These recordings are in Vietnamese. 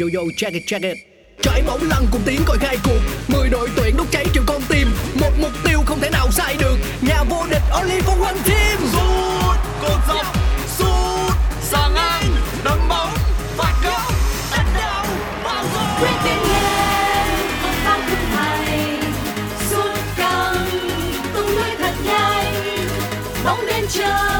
yo yo check it check it. Trái bóng lăn cùng tiếng còi khai cuộc. 10 đội tuyển đốt cháy triệu con tim. Một mục tiêu không thể nào sai được. Nhà vô địch only for one team Sút, cột dọc, sút, xa ngang, đấm bóng, phạt góc, đánh đầu, vào quyết rồi. định lên không tăng thực hành sút căng tung lưới thật nhanh. Bóng đến chân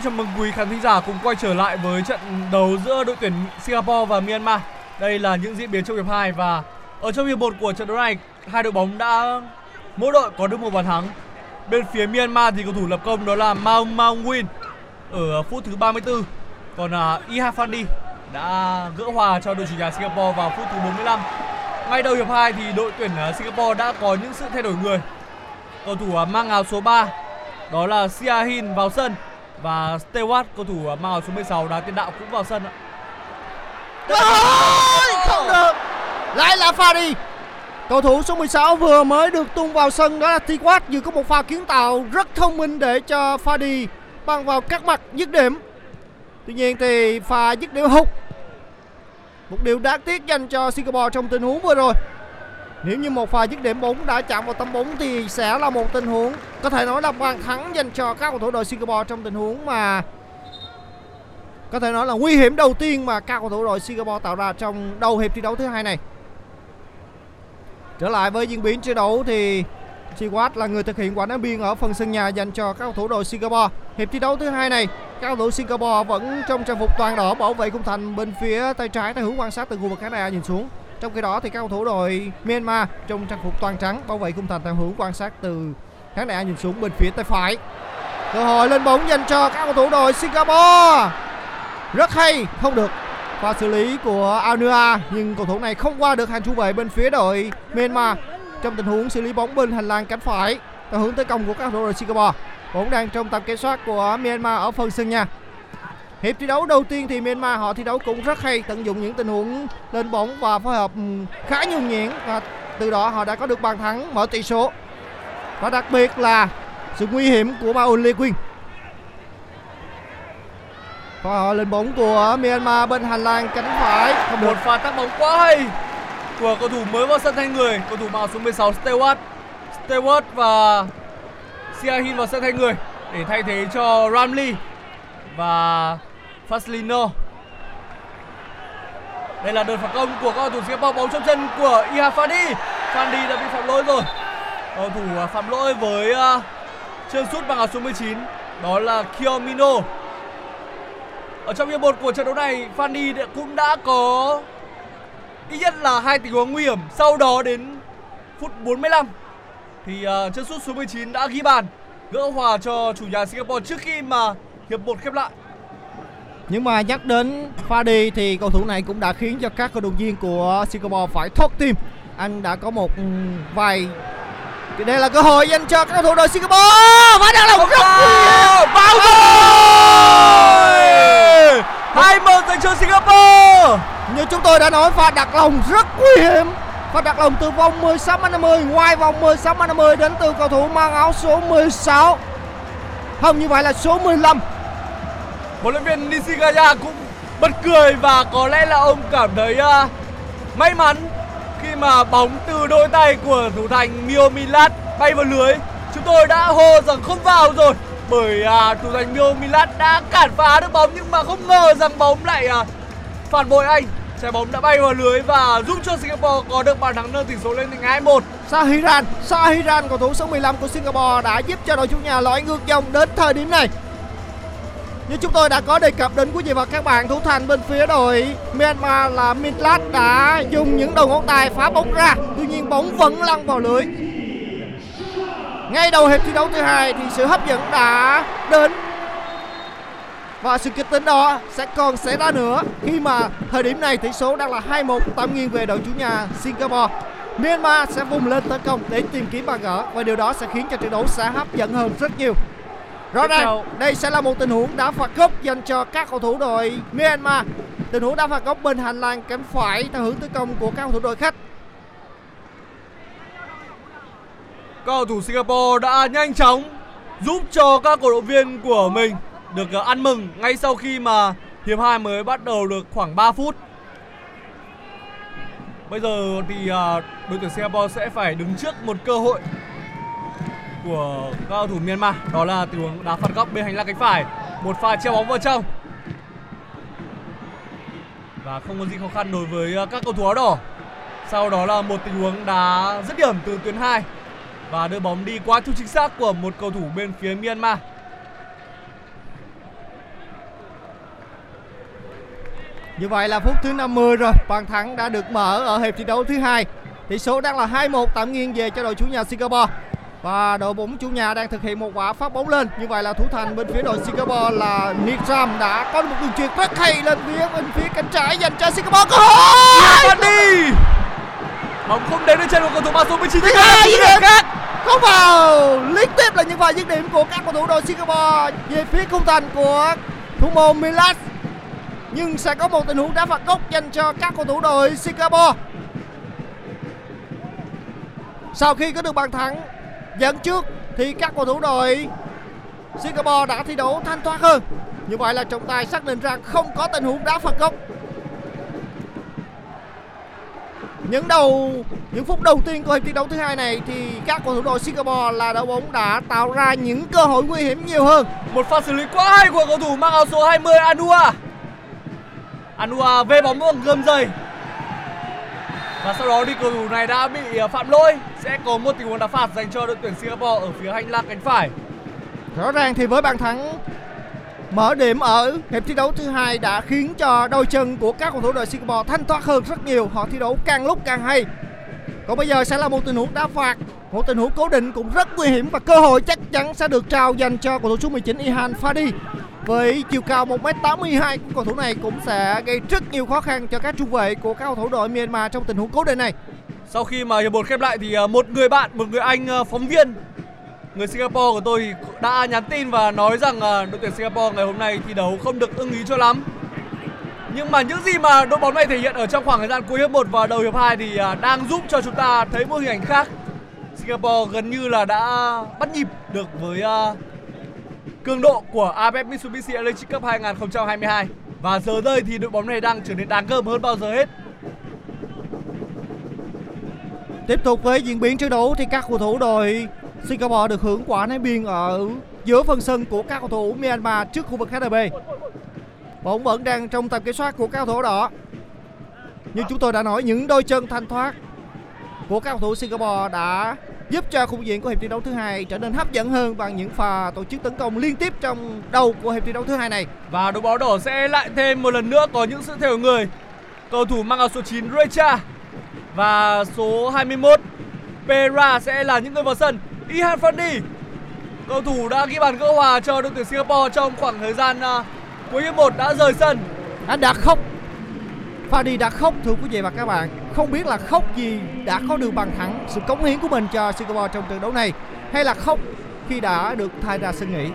Xin chào mừng quý khán thính giả cùng quay trở lại với trận đấu giữa đội tuyển Singapore và Myanmar. Đây là những diễn biến trong hiệp 2 và ở trong hiệp 1 của trận đấu này, hai đội bóng đã mỗi đội có được một bàn thắng. Bên phía Myanmar thì cầu thủ lập công đó là Mao Mao Win ở phút thứ 34. Còn à, uh, Iha đã gỡ hòa cho đội chủ nhà Singapore vào phút thứ 45. Ngay đầu hiệp 2 thì đội tuyển à, Singapore đã có những sự thay đổi người. Cầu thủ à, mang áo số 3 đó là Siahin vào sân và Stewart cầu thủ uh, mang áo số 16 đá tiền đạo cũng vào sân ạ. Ôi, không được. Lại là pha đi. Cầu thủ số 16 vừa mới được tung vào sân đó là Tiquat vừa có một pha kiến tạo rất thông minh để cho pha đi băng vào các mặt dứt điểm. Tuy nhiên thì pha dứt điểm hụt. Một điều đáng tiếc dành cho Singapore trong tình huống vừa rồi nếu như một pha dứt điểm bóng đã chạm vào tấm bóng thì sẽ là một tình huống có thể nói là bàn thắng dành cho các cầu thủ đội Singapore trong tình huống mà có thể nói là nguy hiểm đầu tiên mà các cầu thủ đội Singapore tạo ra trong đầu hiệp thi đấu thứ hai này. Trở lại với diễn biến trận đấu thì Chiwat là người thực hiện quả đá biên ở phần sân nhà dành cho các cầu thủ đội Singapore. Hiệp thi đấu thứ hai này, các cầu thủ Singapore vẫn trong trang phục toàn đỏ bảo vệ khung thành bên phía tay trái theo hướng quan sát từ khu vực khán đài nhìn xuống. Trong khi đó thì các cầu thủ đội Myanmar trong trang phục toàn trắng bảo vệ khung thành theo hướng quan sát từ khán đài nhìn xuống bên phía tay phải. Cơ hội lên bóng dành cho các cầu thủ đội Singapore. Rất hay, không được pha xử lý của Anua nhưng cầu thủ này không qua được hàng thủ vệ bên phía đội Myanmar trong tình huống xử lý bóng bên hành lang cánh phải theo hướng tấn công của các cầu thủ đội Singapore. Bóng đang trong tầm kiểm soát của Myanmar ở phần sân nhà. Hiệp thi đấu đầu tiên thì Myanmar họ thi đấu cũng rất hay tận dụng những tình huống lên bóng và phối hợp khá nhuần nhuyễn và từ đó họ đã có được bàn thắng mở tỷ số. Và đặc biệt là sự nguy hiểm của Maun Lê Quyên Pha họ lên bóng của Myanmar bên hành lang cánh phải không Một được. pha tác bóng quá hay của cầu thủ mới vào sân thay người, cầu thủ áo số 16 Stewart. Stewart và Siahin vào sân thay người để thay thế cho Ramley và Faslino. Đây là đợt phản công của các cầu thủ Singapore bóng trong chân của Iha Fadi. Fadi đã bị phạm lỗi rồi. Cầu thủ à, phạm lỗi với uh, chân sút bằng áo số 19 đó là Kiomino. Ở trong hiệp một của trận đấu này, Fadi đã- cũng đã có ít nhất là hai tình huống nguy hiểm. Sau đó đến phút 45 thì uh, chân sút số 19 đã ghi bàn gỡ hòa cho chủ nhà Singapore trước khi mà hiệp một khép lại. Nhưng mà nhắc đến pha đi thì cầu thủ này cũng đã khiến cho các cầu thủ viên của Singapore phải thót tim. Anh đã có một ừm, vài thì đây là cơ hội dành cho các cầu thủ đội Singapore. Và đang là một rất rồi! Hai một dành cho Singapore. Như chúng tôi đã nói pha đặt lòng rất nguy hiểm. Pha đặt lòng từ vòng 16 m 50 ngoài vòng 16 m 50 đến từ cầu thủ mang áo số 16. Không như vậy là số 15. Huấn luyện viên Nishigaya cũng bật cười và có lẽ là ông cảm thấy uh, may mắn khi mà bóng từ đôi tay của thủ thành Mio Milat bay vào lưới. Chúng tôi đã hô rằng không vào rồi bởi uh, thủ thành Mio Milat đã cản phá được bóng nhưng mà không ngờ rằng bóng lại uh, phản bội anh Trái bóng đã bay vào lưới và giúp cho Singapore có được bàn thắng nâng tỷ số lên thành 2-1. Sahiran, Sahiran cầu thủ số 15 của Singapore đã giúp cho đội chủ nhà lõi ngược dòng đến thời điểm này. Như chúng tôi đã có đề cập đến quý vị và các bạn, thủ thành bên phía đội Myanmar là Mintlat đã dùng những đầu ngón tay phá bóng ra. Tuy nhiên bóng vẫn lăn vào lưới. Ngay đầu hiệp thi đấu thứ hai thì sự hấp dẫn đã đến và sự kịch tính đó sẽ còn xảy ra nữa khi mà thời điểm này tỷ số đang là 2-1 tạm nghiêng về đội chủ nhà Singapore. Myanmar sẽ vùng lên tấn công để tìm kiếm bàn gỡ và điều đó sẽ khiến cho trận đấu sẽ hấp dẫn hơn rất nhiều. Rõ ràng đây sẽ là một tình huống đá phạt góc dành cho các cầu thủ đội Myanmar. Tình huống đá phạt góc bên hành lang cánh phải theo hướng tấn công của các cầu thủ đội khách. Cầu thủ Singapore đã nhanh chóng giúp cho các cổ động viên của mình được ờ, ăn mừng ngay sau khi mà hiệp 2 mới bắt đầu được khoảng 3 phút. Bây giờ thì ờ, đội tuyển Singapore sẽ phải đứng trước một cơ hội của các cầu thủ Myanmar, đó là tình huống đá phạt góc bên hành lang cánh phải, một pha treo bóng vào trong. Và không có gì khó khăn đối với ờ, các cầu thủ áo đỏ. Sau đó là một tình huống đá dứt điểm từ tuyến 2 và đưa bóng đi quá thu chính xác của một cầu thủ bên phía Myanmar. Như vậy là phút thứ 50 rồi, bàn thắng đã được mở ở hiệp thi đấu thứ hai. Tỷ số đang là 2-1 tạm nghiêng về cho đội chủ nhà Singapore. Và đội bóng chủ nhà đang thực hiện một quả phát bóng lên. Như vậy là thủ thành bên phía đội Singapore là Nitram đã có một đường chuyền rất hay lên phía bên phía cánh trái dành cho Singapore. Cơ hội! Đi Bóng không đến đến chân của cầu thủ mang số 19 Thứ hai khác. Không vào. Liên tiếp là những pha dứt điểm của các cầu thủ đội Singapore về phía khung thành của thủ môn Milas. Nhưng sẽ có một tình huống đá phạt góc dành cho các cầu thủ đội Singapore. Sau khi có được bàn thắng dẫn trước thì các cầu thủ đội Singapore đã thi đấu thanh thoát hơn. Như vậy là trọng tài xác định rằng không có tình huống đá phạt góc. Những đầu, những phút đầu tiên của hiệp thi đấu thứ hai này thì các cầu thủ đội Singapore là đội bóng đã tạo ra những cơ hội nguy hiểm nhiều hơn. Một pha xử lý quá hay của cầu thủ mang áo số 20 Anua Anua về bóng bằng gươm dày và sau đó thì cầu thủ này đã bị à, phạm lỗi Sẽ có một tình huống đá phạt dành cho đội tuyển Singapore ở phía hành lang cánh phải Rõ ràng thì với bàn thắng mở điểm ở hiệp thi đấu thứ hai đã khiến cho đôi chân của các cầu thủ đội Singapore thanh thoát hơn rất nhiều. Họ thi đấu càng lúc càng hay. Còn bây giờ sẽ là một tình huống đá phạt, một tình huống cố định cũng rất nguy hiểm và cơ hội chắc chắn sẽ được trao dành cho cầu thủ số 19 Ihan Fadi. Với chiều cao 1m82 của cầu thủ này cũng sẽ gây rất nhiều khó khăn cho các trung vệ của các cầu thủ đội Myanmar trong tình huống cố định này. Sau khi mà hiệp một khép lại thì à, một người bạn, một người anh à, phóng viên Người Singapore của tôi đã nhắn tin và nói rằng à, đội tuyển Singapore ngày hôm nay thi đấu không được ưng ý cho lắm Nhưng mà những gì mà đội bóng này thể hiện ở trong khoảng thời gian cuối hiệp 1 và đầu hiệp 2 thì đang giúp cho chúng ta thấy một hình ảnh khác Singapore gần như là đã bắt nhịp được với cường độ của AFF Mitsubishi Electric Cup 2022 Và giờ đây thì đội bóng này đang trở nên đáng gờm hơn bao giờ hết Tiếp tục với diễn biến trận đấu thì các cầu thủ đội Singapore được hưởng quả ném biên ở giữa phần sân của các cầu thủ Myanmar trước khu vực HDB. Bóng vẫn đang trong tầm kiểm soát của các cầu thủ đỏ. Như chúng tôi đã nói, những đôi chân thanh thoát của các cầu thủ Singapore đã giúp cho khung diện của hiệp thi đấu thứ hai trở nên hấp dẫn hơn bằng những pha tổ chức tấn công liên tiếp trong đầu của hiệp thi đấu thứ hai này. Và đội bóng đỏ sẽ lại thêm một lần nữa có những sự thay đổi người. Cầu thủ mang áo số 9 Recha và số 21 Pera sẽ là những người vào sân. Ihan Fandi cầu thủ đã ghi bàn gỡ hòa cho đội tuyển Singapore trong khoảng thời gian uh, cuối hiệp 1 đã rời sân. Anh đã khóc Fadi đã khóc, thưa quý vị và các bạn Không biết là khóc gì đã có được bàn thắng Sự cống hiến của mình cho Singapore trong trận đấu này, Hay là khóc khi đã được thay ra sân nghỉ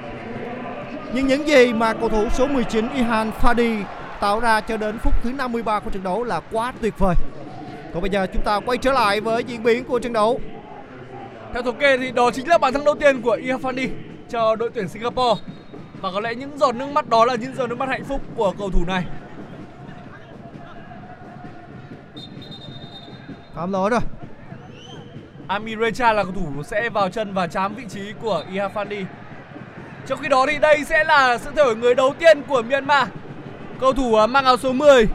Nhưng những gì mà cầu thủ số 19 Ihan Fadi tạo ra cho đến phút thứ 53 của trận đấu là quá tuyệt vời Còn bây giờ chúng ta quay trở lại với diễn biến của trận đấu Theo thống kê thì đó chính là bàn thắng đầu tiên của Ihan Fadi cho đội tuyển Singapore. Và có lẽ những giọt nước mắt đó là những giọt nước mắt hạnh phúc của cầu thủ này. Phạm lỗi rồi Ami Recha là cầu thủ sẽ vào chân và chám vị trí của Ihan Fandi. Trong khi đó thì đây sẽ là sự thay đổi người đầu tiên của Myanmar. Cầu thủ à, mang áo số 10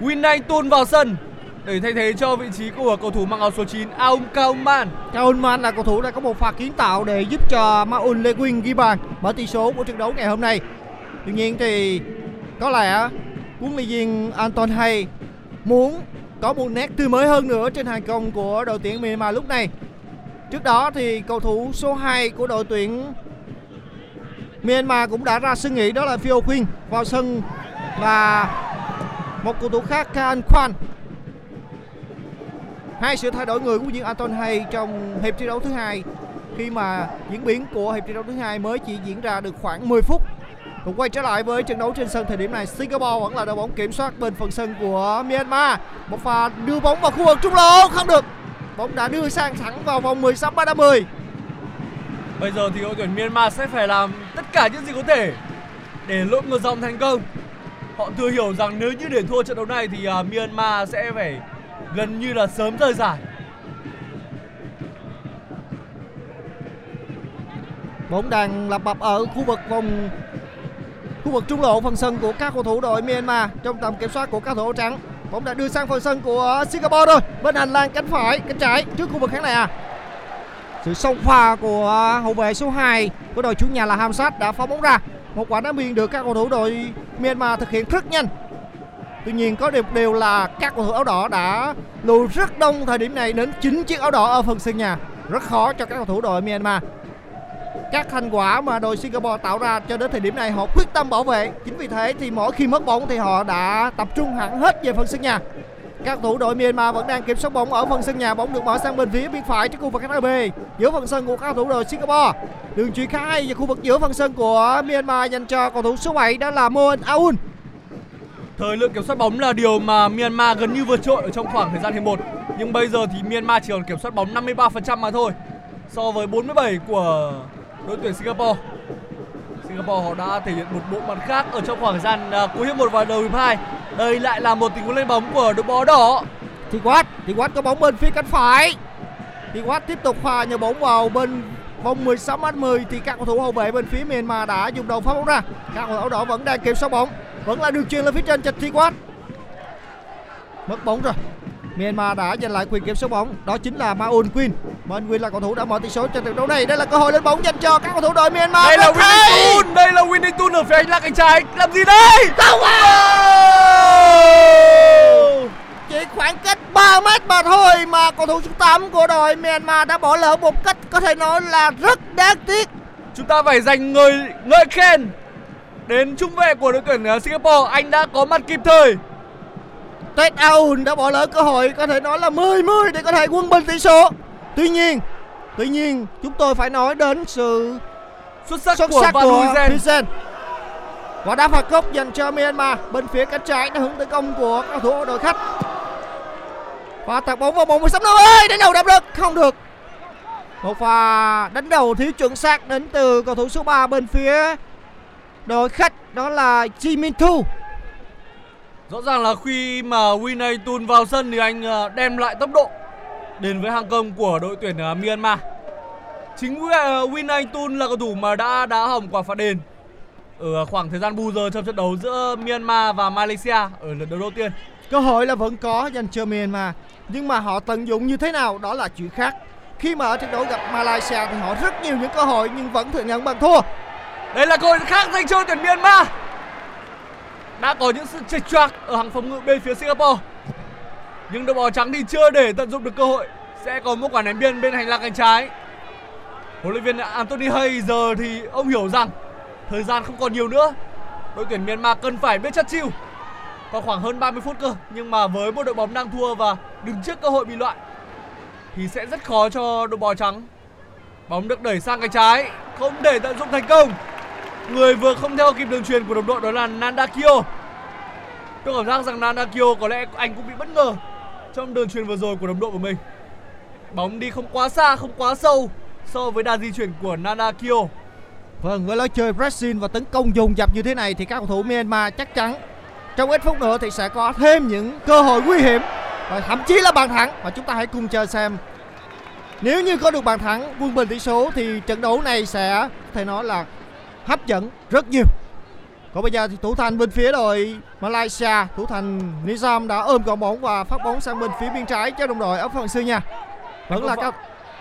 Winay Tun vào sân để thay thế cho vị trí của cầu thủ mang áo số 9 Aum Kauman. Kaunman là cầu thủ đã có một pha kiến tạo để giúp cho Maun Lewin ghi bàn mở tỷ số của trận đấu ngày hôm nay. Tuy nhiên thì có lẽ huấn luyện viên Anton Hay muốn có một nét tươi mới hơn nữa trên hàng công của đội tuyển Myanmar lúc này. Trước đó thì cầu thủ số 2 của đội tuyển Myanmar cũng đã ra sân nghỉ đó là Phil Quinn vào sân và một cầu thủ khác, Khan Kwan hai sự thay đổi người của viên Anton Hay trong hiệp thi đấu thứ hai khi mà diễn biến của hiệp thi đấu thứ hai mới chỉ diễn ra được khoảng 10 phút cũng quay trở lại với trận đấu trên sân thời điểm này Singapore vẫn là đội bóng kiểm soát bên phần sân của Myanmar một pha đưa bóng vào khu vực trung lộ không được bóng đã đưa sang thẳng vào vòng 16 3 50 Bây giờ thì đội tuyển Myanmar sẽ phải làm tất cả những gì có thể để lội ngược dòng thành công. Họ thừa hiểu rằng nếu như để thua trận đấu này thì uh, Myanmar sẽ phải gần như là sớm rời giải. bóng đang lập bập ở khu vực vòng khu vực trung lộ phần sân của các cầu thủ đội Myanmar trong tầm kiểm soát của các cầu thủ áo trắng bóng đã đưa sang phần sân của ờ, Singapore rồi. Bên hành lang cánh phải, cánh trái trước khu vực khán đài à sự xông pha của ờ, hậu vệ số 2 của đội chủ nhà là Hamsat đã phá bóng ra. Một quả đá biên được các cầu thủ đội Myanmar thực hiện rất nhanh. Tuy nhiên có điều đều là các cầu thủ áo đỏ đã lùi rất đông thời điểm này đến 9 chiếc áo đỏ ở phần sân nhà. Rất khó cho các cầu thủ đội Myanmar các thành quả mà đội Singapore tạo ra cho đến thời điểm này, họ quyết tâm bảo vệ chính vì thế thì mỗi khi mất bóng thì họ đã tập trung hẳn hết về phần sân nhà các thủ đội Myanmar vẫn đang kiểm soát bóng ở phần sân nhà, bóng được mở sang bên phía bên phải trước khu vực cánh B, giữa phần sân của các thủ đội Singapore đường chuyền khá hay vào khu vực giữa phần sân của Myanmar dành cho cầu thủ số 7 đó là Moen Aoun Thời lượng kiểm soát bóng là điều mà Myanmar gần như vượt trội ở trong khoảng thời gian hiệp 1. Nhưng bây giờ thì Myanmar chỉ còn kiểm soát bóng 53% mà thôi. So với 47 của đội tuyển Singapore. Singapore họ đã thể hiện một bộ mặt khác ở trong khoảng gian à, cuối hiệp 1 và đầu hiệp 2. Đây lại là một tình huống lên bóng của đội bóng đỏ. thì quát thì quát có bóng bên phía cánh phải thì quát tiếp tục pha nhờ bóng vào bên vòng 16 m 10 thì các cầu thủ hậu vệ bên phía Myanmar đã dùng đầu phá bóng ra các cầu thủ đỏ vẫn đang kiểm soát bóng vẫn là đường truyền lên phía trên cho Thi quát mất bóng rồi Myanmar đã giành lại quyền kiểm soát bóng đó chính là Maun Queen Maun Queen là cầu thủ đã mở tỷ số cho trận đấu này đây là cơ hội lên bóng dành cho các cầu thủ đội Myanmar Đây là! Winnie Tun, đây là Winnie Tun ở phía hành lang cánh trái. Làm gì đây? Không Chỉ khoảng cách 3 mét mà thôi mà cầu thủ số 8 của đội Myanmar đã bỏ lỡ một cách có thể nói là rất đáng tiếc. Chúng ta phải dành người ngợi khen đến trung vệ của đội tuyển uh, Singapore. Anh đã có mặt kịp thời. Ted Aoun đã bỏ lỡ cơ hội có thể nói là 10-10 để có thể quân bình tỷ số. Tuy nhiên, tuy nhiên chúng tôi phải nói đến sự Xuất sắc, xuất của sắc Van của. Vincent. Và đá phạt góc dành cho Myanmar bên phía cánh trái đã hướng tới công của cầu thủ đội khách. Và tạt bóng vào vòng 16 đâu ơi, đánh đầu đập được, không được. Một pha đánh đầu thiếu chuẩn xác đến từ cầu thủ số 3 bên phía đội khách đó là Ji Min Thu. Rõ ràng là khi mà Winnie Tun vào sân thì anh ờ, đem lại tốc độ đến với hàng công của đội tuyển ờ, Myanmar. Chính uh, Winnie Tun là cầu thủ mà đã đá hỏng quả phạt đền ở khoảng thời gian bù giờ trong trận đấu giữa Myanmar và Malaysia ở lượt đấu đầu tiên. Cơ hội là vẫn có dành cho Myanmar Nhưng mà họ tận dụng như thế nào đó là chuyện khác Khi mà ở trận đấu gặp Malaysia thì họ rất nhiều những cơ hội nhưng vẫn thừa nhận bằng thua Đây là cơ hội khác dành cho tuyển Myanmar. Đã có những sự chệch choạc ở hàng phòng ngự bên phía Singapore. Nhưng đội bóng trắng thì chưa để tận dụng được cơ hội. Sẽ có một quả ném biên bên hành lang cánh trái. Huấn luyện viên Anthony Hay giờ thì ông hiểu rằng thời gian không còn nhiều nữa. Đội tuyển Myanmar cần phải biết chất chiêu. Còn khoảng hơn 30 phút cơ, nhưng mà với một đội bóng đang thua và đứng trước cơ hội bị loại thì sẽ rất khó cho đội bò trắng. Bóng được đẩy sang cánh trái, không để tận dụng thành công. Người vừa không theo kịp đường truyền của đồng đội đó là Nandakio Tôi cảm giác rằng Nandakio có lẽ anh cũng bị bất ngờ trong đường truyền vừa rồi của đồng đội của mình. Bóng đi không quá xa, không quá sâu so với đà di chuyển của Nandakio Vâng, với lối chơi pressing và tấn công dồn dập như thế này thì các cầu thủ Myanmar chắc chắn trong ít phút nữa thì sẽ có thêm những cơ hội nguy hiểm. Và thậm chí là bàn thắng. Và chúng ta hãy cùng chờ xem. Nếu như có được bàn thắng quân bình tỷ số thì trận đấu này sẽ có thể nói là hấp dẫn rất nhiều Còn bây giờ thì thủ thành bên phía đội Malaysia, thủ thành Nizam đã ôm gọn bóng và phát bóng sang bên phía biên trái cho đồng đội ở phần sân nhà. Vẫn là các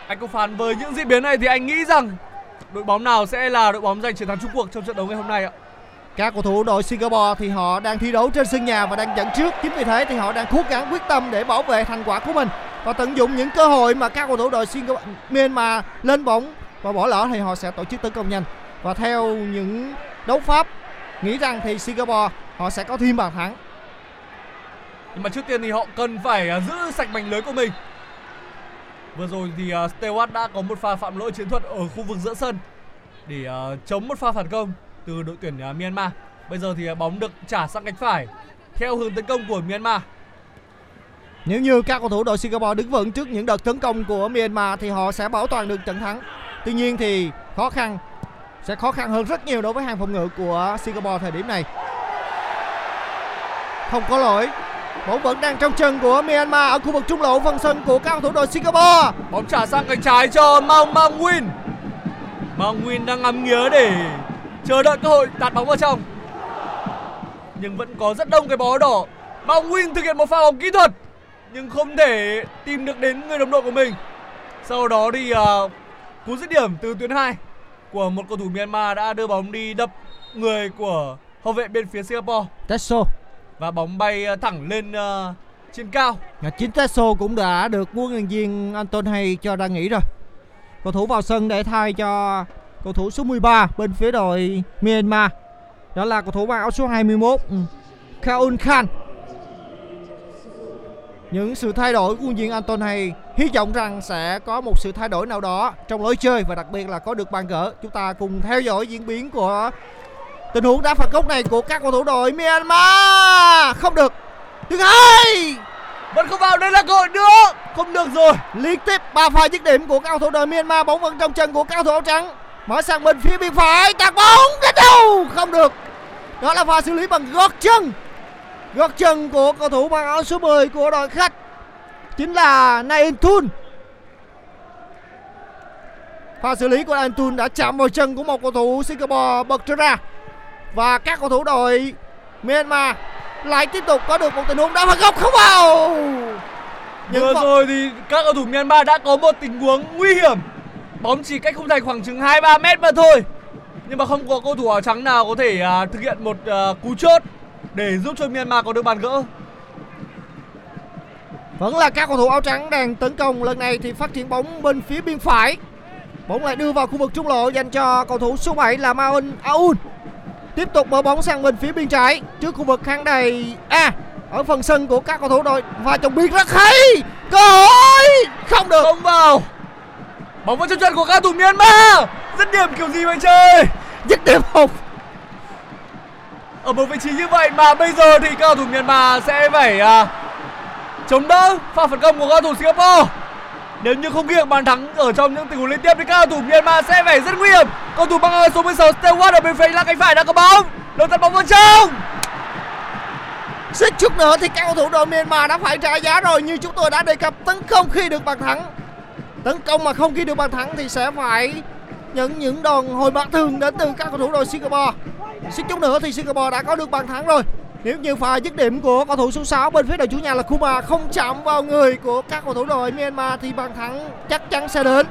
Anh Công Phán với những diễn biến này thì anh nghĩ rằng đội bóng nào sẽ là đội bóng giành chiến thắng chung cuộc trong trận đấu ngày hôm nay ạ? các cầu thủ đội Singapore thì họ đang thi đấu trên sân nhà và đang dẫn trước. Chính vì thế thì họ đang cố gắng quyết tâm để bảo vệ thành quả của mình và tận dụng những cơ hội mà các cầu thủ đội Singapore Myanmar lên bóng và bỏ lỡ thì họ sẽ tổ chức tấn công nhanh. Và theo những đấu pháp nghĩ rằng thì Singapore họ sẽ có thêm bàn thắng. Nhưng mà trước tiên thì họ cần phải à, giữ sạch mảnh lưới của mình. Vừa rồi thì uh, Stewart đã có một pha phạm lỗi chiến thuật ở khu vực giữa sân để à, chống một pha phản công từ đội tuyển Myanmar. Bây giờ thì bóng được trả sang cánh phải theo hướng tấn công của Myanmar. Nếu như các cầu thủ đội Singapore đứng vững trước những đợt tấn công của Myanmar thì họ sẽ bảo toàn được trận thắng. Tuy nhiên thì khó khăn sẽ khó khăn hơn rất nhiều đối với hàng phòng ngự của Singapore thời điểm này. Không có lỗi. Bóng vẫn đang trong chân của Myanmar ở khu vực trung lộ phần sân của các cầu thủ đội Singapore. Bóng trả sang cánh trái cho Mao Mang Win. Mang Win đang ngắm nghía để chờ đợi cơ hội tạt bóng vào trong. Nhưng vẫn có rất đông cái bó đỏ. Mang Win thực hiện một pha bóng kỹ thuật nhưng không thể tìm được đến người đồng đội của mình. Sau đó thì uh, cú dứt điểm từ tuyến 2 của một cầu thủ Myanmar đã đưa bóng đi đập người của hậu vệ bên phía Singapore Tesso và bóng bay à, thẳng lên à, trên cao. Chính Tesso cũng đã được huấn luyện viên Anton hay cho ra nghỉ rồi. Cầu thủ vào sân để thay cho cầu thủ số 13 bên phía đội Myanmar. Đó là cầu thủ mang áo số 21 ừ, Kaun Khan. Những sự thay đổi của viên Anton hay hy vọng rằng sẽ có một sự thay đổi nào đó trong lối chơi và đặc biệt là có được bàn gỡ. Chúng ta cùng theo dõi diễn biến của tình huống đá phạt góc này của các cầu thủ đội Myanmar. Không được. Thứ hai Vẫn không vào đây là cơ hội nữa. Không được rồi. liên tiếp ba pha dứt điểm của cao thủ đội Myanmar bóng vẫn trong chân của cao thủ áo trắng mở sang bên phía biên phải tạt bóng đến đâu không được đó là pha xử lý bằng gót chân gót chân của cầu thủ mang áo số 10 của đội khách chính là Nain Thun pha xử lý của Nain Thun đã chạm vào chân của một cầu thủ Singapore bật trở ra và các cầu thủ đội Myanmar lại tiếp tục có được một tình huống đá phạt góc không vào Nhưng Vừa mà- rồi thì các cầu thủ Myanmar đã có một tình huống nguy hiểm. Bóng chỉ cách khung thành khoảng chừng 2-3 mét mà thôi. Nhưng mà không có cầu thủ áo trắng nào có thể à, thực hiện một à, cú chốt để giúp cho Myanmar có được bàn gỡ. Vẫn là các cầu thủ áo trắng đang tấn công lần này thì phát triển bóng bên phía biên phải. Bóng lại đưa vào khu vực trung lộ dành cho cầu thủ số 7 là Maun Aoun. Tiếp tục mở bóng sang bên phía biên trái trước khu vực khán đài A ở phần sân của các cầu thủ đội và trong biên rất hay. Cơ hội không được. Không vào. Bóng vào trong chân của các cầu thủ Myanmar. Dứt điểm kiểu gì vậy trời? Dứt điểm không. Ở một vị trí như vậy mà bây giờ thì các cầu thủ Myanmar sẽ phải à, chống đỡ pha phản công của các cầu thủ Singapore. Nếu như không ghi được bàn thắng ở trong những tình huống liên tiếp thì các cầu thủ Myanmar sẽ phải rất nguy hiểm. Cầu thủ băng số 16 Stewart ở bên phía là cánh phải đã có bóng. Đầu tạt bóng vào trong. Suýt chút nữa thì các cầu thủ đội Myanmar đã phải trả giá rồi như chúng tôi đã đề cập tấn công khi được bàn thắng. Tấn công mà không ghi được bàn thắng thì sẽ phải nhận những đòn hồi mã thường đến từ các cầu thủ đội Singapore. Suýt chút nữa thì Singapore đã có được bàn thắng rồi. Nếu như pha dứt điểm của cầu thủ số 6 bên phía đội chủ nhà là Kuma không chạm vào người của các cầu thủ đội Myanmar thì bàn thắng chắc chắn sẽ đến.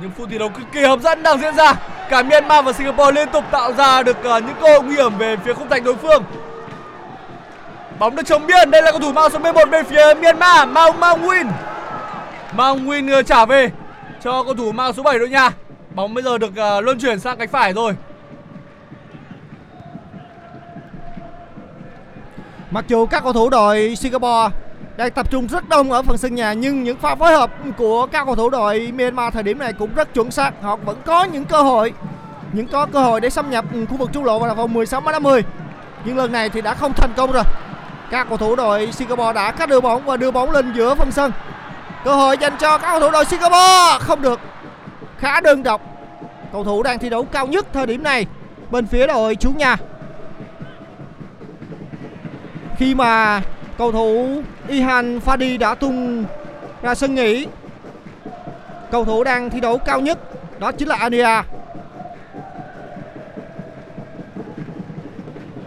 Những phút thi đấu cực kỳ hấp dẫn đang diễn ra. Cả Myanmar và Singapore liên tục tạo ra được ờ, những cơ hội nguy hiểm về phía khung thành đối phương. Bóng được chống biên, đây là cầu thủ mang số 11 bên phía Myanmar, Mao Maung Win. Maung Win ờ, trả về cho cầu thủ mang số 7 đội nhà. Bóng bây giờ được ờ, luân chuyển sang cánh phải rồi. Mặc dù các cầu thủ đội Singapore đang tập trung rất đông ở phần sân nhà nhưng những pha phối hợp của các cầu thủ đội Myanmar thời điểm này cũng rất chuẩn xác. Họ vẫn có những cơ hội, những có cơ hội để xâm nhập khu vực trung lộ và là vòng 16 50. Nhưng lần này thì đã không thành công rồi. Các cầu thủ đội Singapore đã cắt đưa bóng và đưa bóng lên giữa phần sân. Cơ hội dành cho các cầu thủ đội Singapore không được. Khá đơn độc. Cầu thủ đang thi đấu cao nhất thời điểm này bên phía đội chủ nhà khi mà cầu thủ Ihan Fadi đã tung ra sân nghỉ cầu thủ đang thi đấu cao nhất đó chính là Ania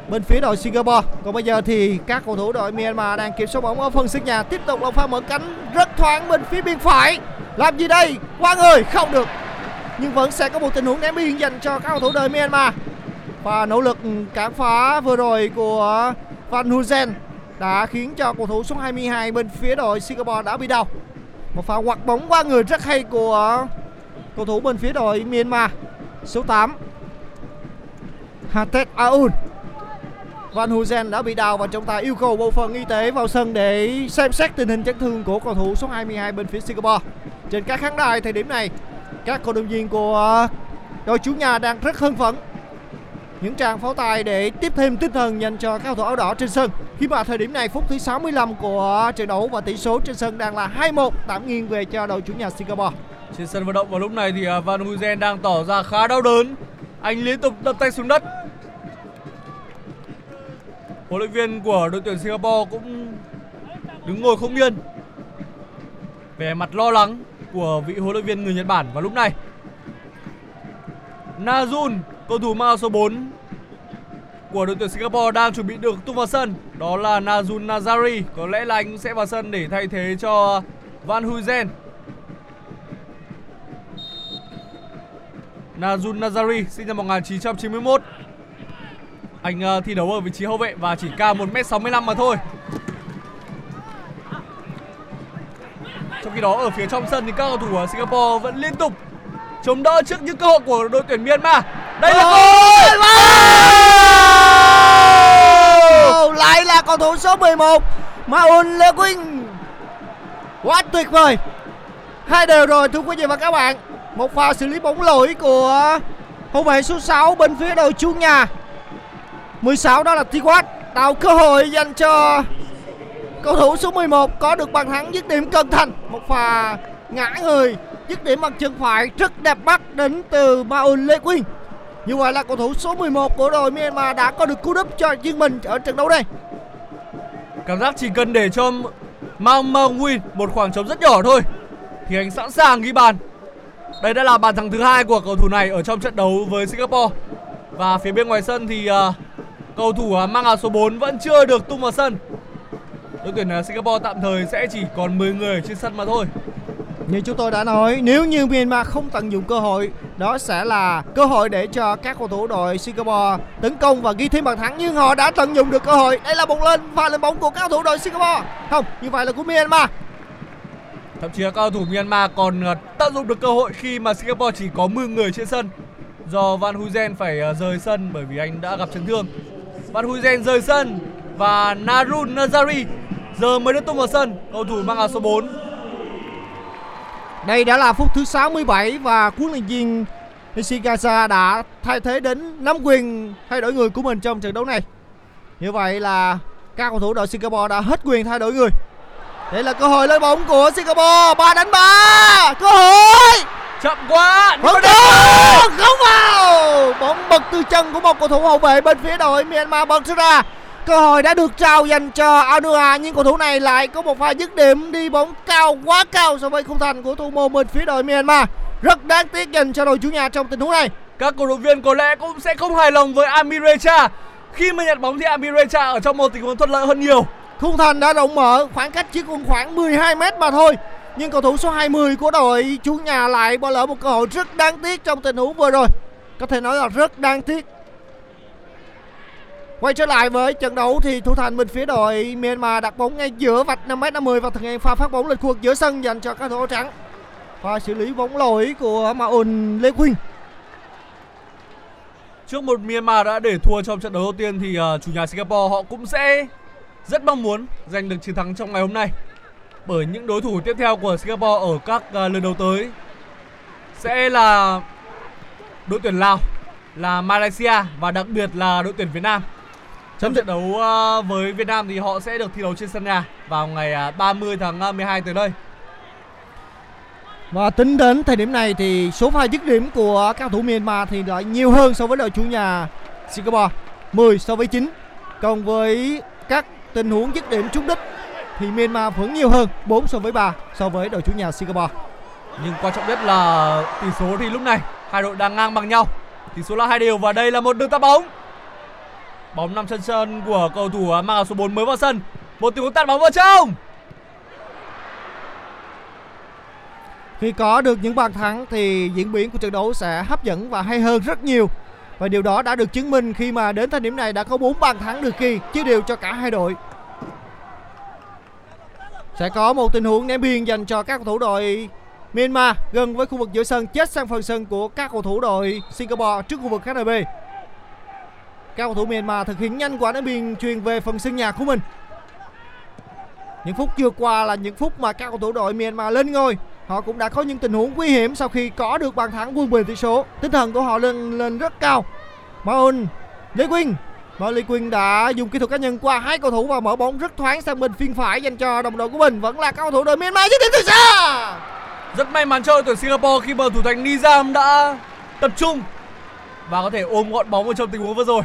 bên phía đội Singapore. Còn bây giờ thì các cầu thủ đội Myanmar đang kiểm soát bóng ở phần sân nhà tiếp tục là pha mở cánh, rất thoáng bên phía biên phải. Làm gì đây? Qua người không được. Nhưng vẫn sẽ có một tình huống ném biên dành cho các cầu thủ đội Myanmar. Và nỗ lực cản phá vừa rồi của Van Huzen đã khiến cho cầu thủ số 22 bên phía đội Singapore đã bị đau. Một pha quạt bóng qua người rất hay của cầu thủ bên phía đội Myanmar số 8 Hatet Aoun Van Huzen đã bị đau và trọng tài yêu cầu bộ phận y tế vào sân để xem xét tình hình chấn thương của cầu thủ số 22 bên phía Singapore. Trên các khán đài thời điểm này, các cổ động viên của đội chủ nhà đang rất hưng phấn. Những tràng pháo tay để tiếp thêm tinh thần dành cho các cầu thủ áo đỏ trên sân. Khi mà thời điểm này phút thứ 65 của trận đấu và tỷ số trên sân đang là 2-1 tạm nghiêng về cho đội chủ nhà Singapore. Trên sân vận động vào lúc này thì à, Van Huizen đang tỏ ra khá đau đớn. Anh liên tục đập tay xuống đất. Huấn luyện viên của đội tuyển Singapore cũng đứng ngồi không yên. Vẻ mặt lo lắng của vị huấn luyện viên người Nhật Bản vào lúc này. Najun, cầu thủ mang số 4 của đội tuyển Singapore đang chuẩn bị được tung vào sân. Đó là Najun Nazari. Có lẽ là anh sẽ vào sân để thay thế cho Van Huizen. Najun Nazari sinh năm 1991 Anh ờ, thi đấu ở vị trí hậu vệ và chỉ cao 1m65 mà thôi Trong khi đó, ở phía trong sân thì các cầu thủ ở Singapore vẫn liên tục chống đỡ trước những cơ hội của đội tuyển Myanmar. Đây là cơ hội lại là cầu thủ số 11 Maun Lê Quynh Quá tuyệt vời. Hai đều rồi thưa quý vị và các bạn. Một pha xử lý bóng lỗi của hậu vệ số 6 bên phía đội chủ nhà. 16 đó là Tiquat Tạo cơ hội dành cho cầu thủ số 11 có được bàn thắng dứt điểm cân thành Một pha ngã người dứt điểm bằng chân phải rất đẹp mắt đến từ Maun Lê Quyên. như vậy là cầu thủ số 11 của đội Myanmar đã có được cú đúp cho riêng mình ở trận đấu này. Cảm giác chỉ cần để cho Mang Mang Win một khoảng trống rất nhỏ thôi Thì anh sẵn sàng ghi bàn Đây đã là bàn thắng thứ hai của cầu thủ này ở trong trận đấu với Singapore Và phía bên ngoài sân thì uh, cầu thủ uh, mang áo số 4 vẫn chưa được tung vào sân Đội tuyển uh, Singapore tạm thời sẽ chỉ còn 10 người ở trên sân mà thôi như chúng tôi đã nói, nếu như Myanmar không tận dụng cơ hội, đó sẽ là cơ hội để cho các cầu thủ đội Singapore tấn công và ghi thêm bàn thắng nhưng họ đã tận dụng được cơ hội. Đây là một lên pha lên bóng của các cầu thủ đội Singapore. Không, như vậy là của Myanmar. Thậm chí là các cầu thủ Myanmar còn à, tận dụng được cơ hội khi mà Singapore chỉ có 10 người trên sân Do Van Huizen phải à, rời sân bởi vì anh đã gặp chấn thương Van Huizen rời sân và Narun Nazari giờ mới được tung vào sân cầu thủ mang áo số 4 đây đã là phút thứ 67 và huấn luyện viên Nishikawa đã thay thế đến nắm quyền thay đổi người của mình trong trận đấu này. Như vậy là các cầu thủ đội Singapore đã hết quyền thay đổi người. Đây là cơ hội lên bóng của Singapore, 3 đánh 3. Cơ hội. chậm quá Không được, không vào. Bóng bật từ chân của một cầu thủ hậu vệ bên phía đội Myanmar bật ra. Cơ hội đã được trao dành cho Anua nhưng cầu thủ này lại có một pha dứt điểm đi bóng cao quá cao so với khung thành của thủ môn bên phía đội Myanmar. Rất đáng tiếc dành cho đội chủ nhà trong tình huống này. các cổ động viên có lẽ cũng sẽ không hài lòng với Amirecha khi mà nhận bóng thì Amirecha ở trong một tình huống thuận lợi hơn nhiều Khung thành đã rộng mở, khoảng cách chỉ còn khoảng 12 mét mà thôi. Nhưng cầu thủ số 20 của đội chủ nhà lại bỏ lỡ một cơ hội rất đáng tiếc trong tình huống vừa rồi. Có thể nói là rất đáng tiếc. Quay trở lại với trận đấu thì thủ thành bên phía đội Myanmar đặt bóng ngay giữa vạch 5m50 và thực hiện pha phát bóng lên khu vực giữa sân dành cho các thủ áo trắng. Pha xử lý bóng lỗi của Maun Lê Quynh. Trước một Myanmar đã để thua trong trận đấu đầu tiên thì uh, chủ nhà Singapore họ cũng sẽ rất mong muốn giành được chiến thắng trong ngày hôm nay. Bởi những đối thủ tiếp theo của Singapore ở các uh, lần đầu tới sẽ là đội tuyển Lào, là Malaysia và đặc biệt là đội tuyển Việt Nam. Trong trận đấu uh, với Việt Nam thì họ sẽ được thi đấu trên sân nhà vào ngày uh, 30 tháng uh, 12 tới đây. Và tính đến thời điểm này thì số pha dứt điểm của các thủ Myanmar thì lại nhiều hơn so với đội chủ nhà Singapore 10 so với 9 Còn với các tình huống dứt điểm trúng đích thì Myanmar vẫn nhiều hơn 4 so với 3 so với đội chủ nhà Singapore Nhưng quan trọng nhất là tỷ số thì lúc này hai đội đang ngang bằng nhau. Tỷ số là hai đều và đây là một đường tạt bóng. Bóng nằm chân sân của cầu thủ à, mang áo số 4 mới vào sân. Một tình huống tạt bóng vào trong. Khi có được những bàn thắng thì diễn biến của trận đấu sẽ hấp dẫn và hay hơn rất nhiều. Và điều đó đã được chứng minh khi mà đến thời điểm này đã có 4 bàn thắng được ghi chia đều cho cả hai đội. Sẽ có một tình huống ném biên dành cho các cầu thủ đội Myanmar gần với khu vực giữa sân, chết sang phần sân của các cầu thủ đội Singapore trước khu vực KNB. Các cầu thủ Myanmar thực hiện nhanh quả đá biên truyền về phần sân nhà của mình. Những phút vừa qua là những phút mà các cầu thủ đội Myanmar lên ngôi. Họ cũng đã có những tình huống nguy hiểm sau khi có được bàn thắng quân bình tỷ số. Tinh thần của họ lên lên rất cao. Maun Lê Quynh. Và Lê Quynh đã dùng kỹ thuật cá nhân qua hai cầu thủ và mở bóng rất thoáng sang bên phiên phải dành cho đồng đội của mình. Vẫn là cầu thủ đội Myanmar dứt điểm từ xa. Rất may mắn cho đội tuyển Singapore khi mà thủ thành Nizam đã tập trung và có thể ôm gọn bóng ở trong tình huống vừa rồi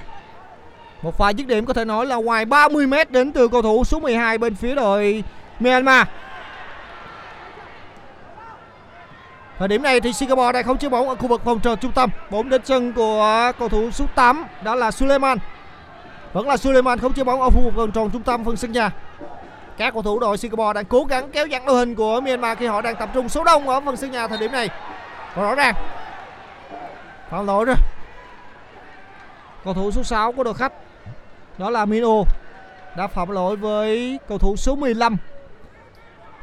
một pha dứt điểm có thể nói là ngoài 30 m đến từ cầu thủ số 12 bên phía đội Myanmar Thời điểm này thì Singapore đang không chơi bóng ở khu vực vòng tròn trung tâm. Bóng đến chân của cầu thủ số 8 đó là Suleiman. Vẫn là Suleiman không chơi bóng ở khu vực vòng tròn trung tâm phần sân nhà. Các cầu thủ đội Singapore đang cố gắng kéo giãn đội hình của Myanmar khi họ đang tập trung số đông ở phần sân nhà thời điểm này. Và rõ ràng, phạm lỗi rồi. Cầu thủ số 6 của đội khách đó là Mino đã phạm lỗi với cầu thủ số 15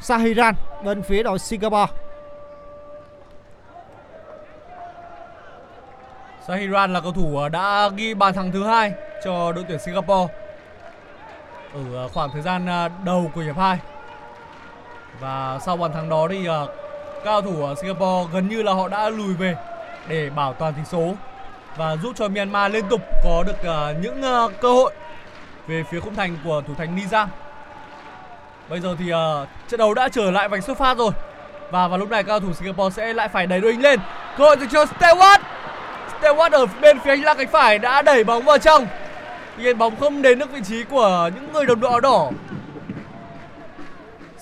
Sahiran bên phía đội Singapore. Sahiran là cầu thủ đã ghi bàn thắng thứ hai cho đội tuyển Singapore ở à, khoảng thời gian à, đầu của hiệp 2. Và sau bàn thắng đó thì à, các cầu thủ ở Singapore gần như là họ đã lùi về để bảo toàn tỷ số và giúp cho Myanmar liên tục có được những cơ hội về phía khung thành của thủ thành Nizam. Bây giờ thì uh, trận đấu đã trở lại vạch xuất phát rồi. Và vào lúc này các cầu thủ Singapore sẽ lại phải đẩy đội hình lên. Cơ hội dành cho Stewart. Stewart ở bên phía hành lang cánh phải đã đẩy bóng vào trong. Tuy nhiên bóng không đến được vị trí của những người đồng đội áo đỏ.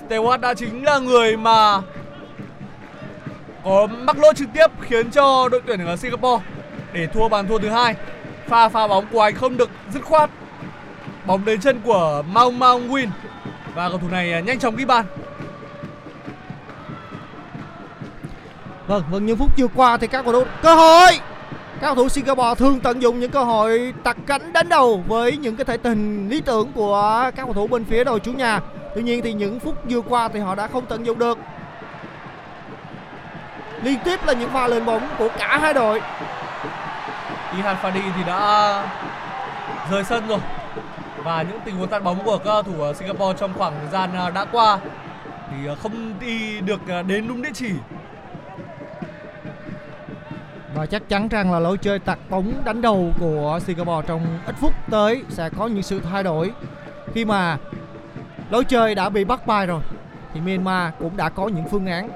Stewart đã chính là người mà có mắc lỗi trực tiếp khiến cho đội tuyển ở Singapore để thua bàn thua thứ hai. Pha pha bóng của anh không được dứt khoát. Bóng đến chân của Mao Mao Win và cầu thủ này à, nhanh chóng ghi bàn. Vâng, vâng những phút vừa qua thì các cầu thủ cơ hội. Các cầu thủ Singapore thường tận dụng những cơ hội tặc cánh đánh đầu với những cái thể tình lý tưởng của các cầu thủ bên phía đội chủ nhà. Tuy nhiên thì những phút vừa qua thì họ đã không tận dụng được. Liên tiếp là những pha lên bóng của cả hai đội. Ihan Fadi thì đã rời sân rồi và những tình huống tạt bóng của các thủ Singapore trong khoảng thời gian à, đã qua thì à, không đi được à, đến đúng địa chỉ Và chắc chắn rằng là lối chơi tạt bóng đánh đầu của Singapore trong ít phút tới sẽ có những sự thay đổi khi mà lối chơi đã bị bắt bài rồi thì Myanmar cũng đã có những phương án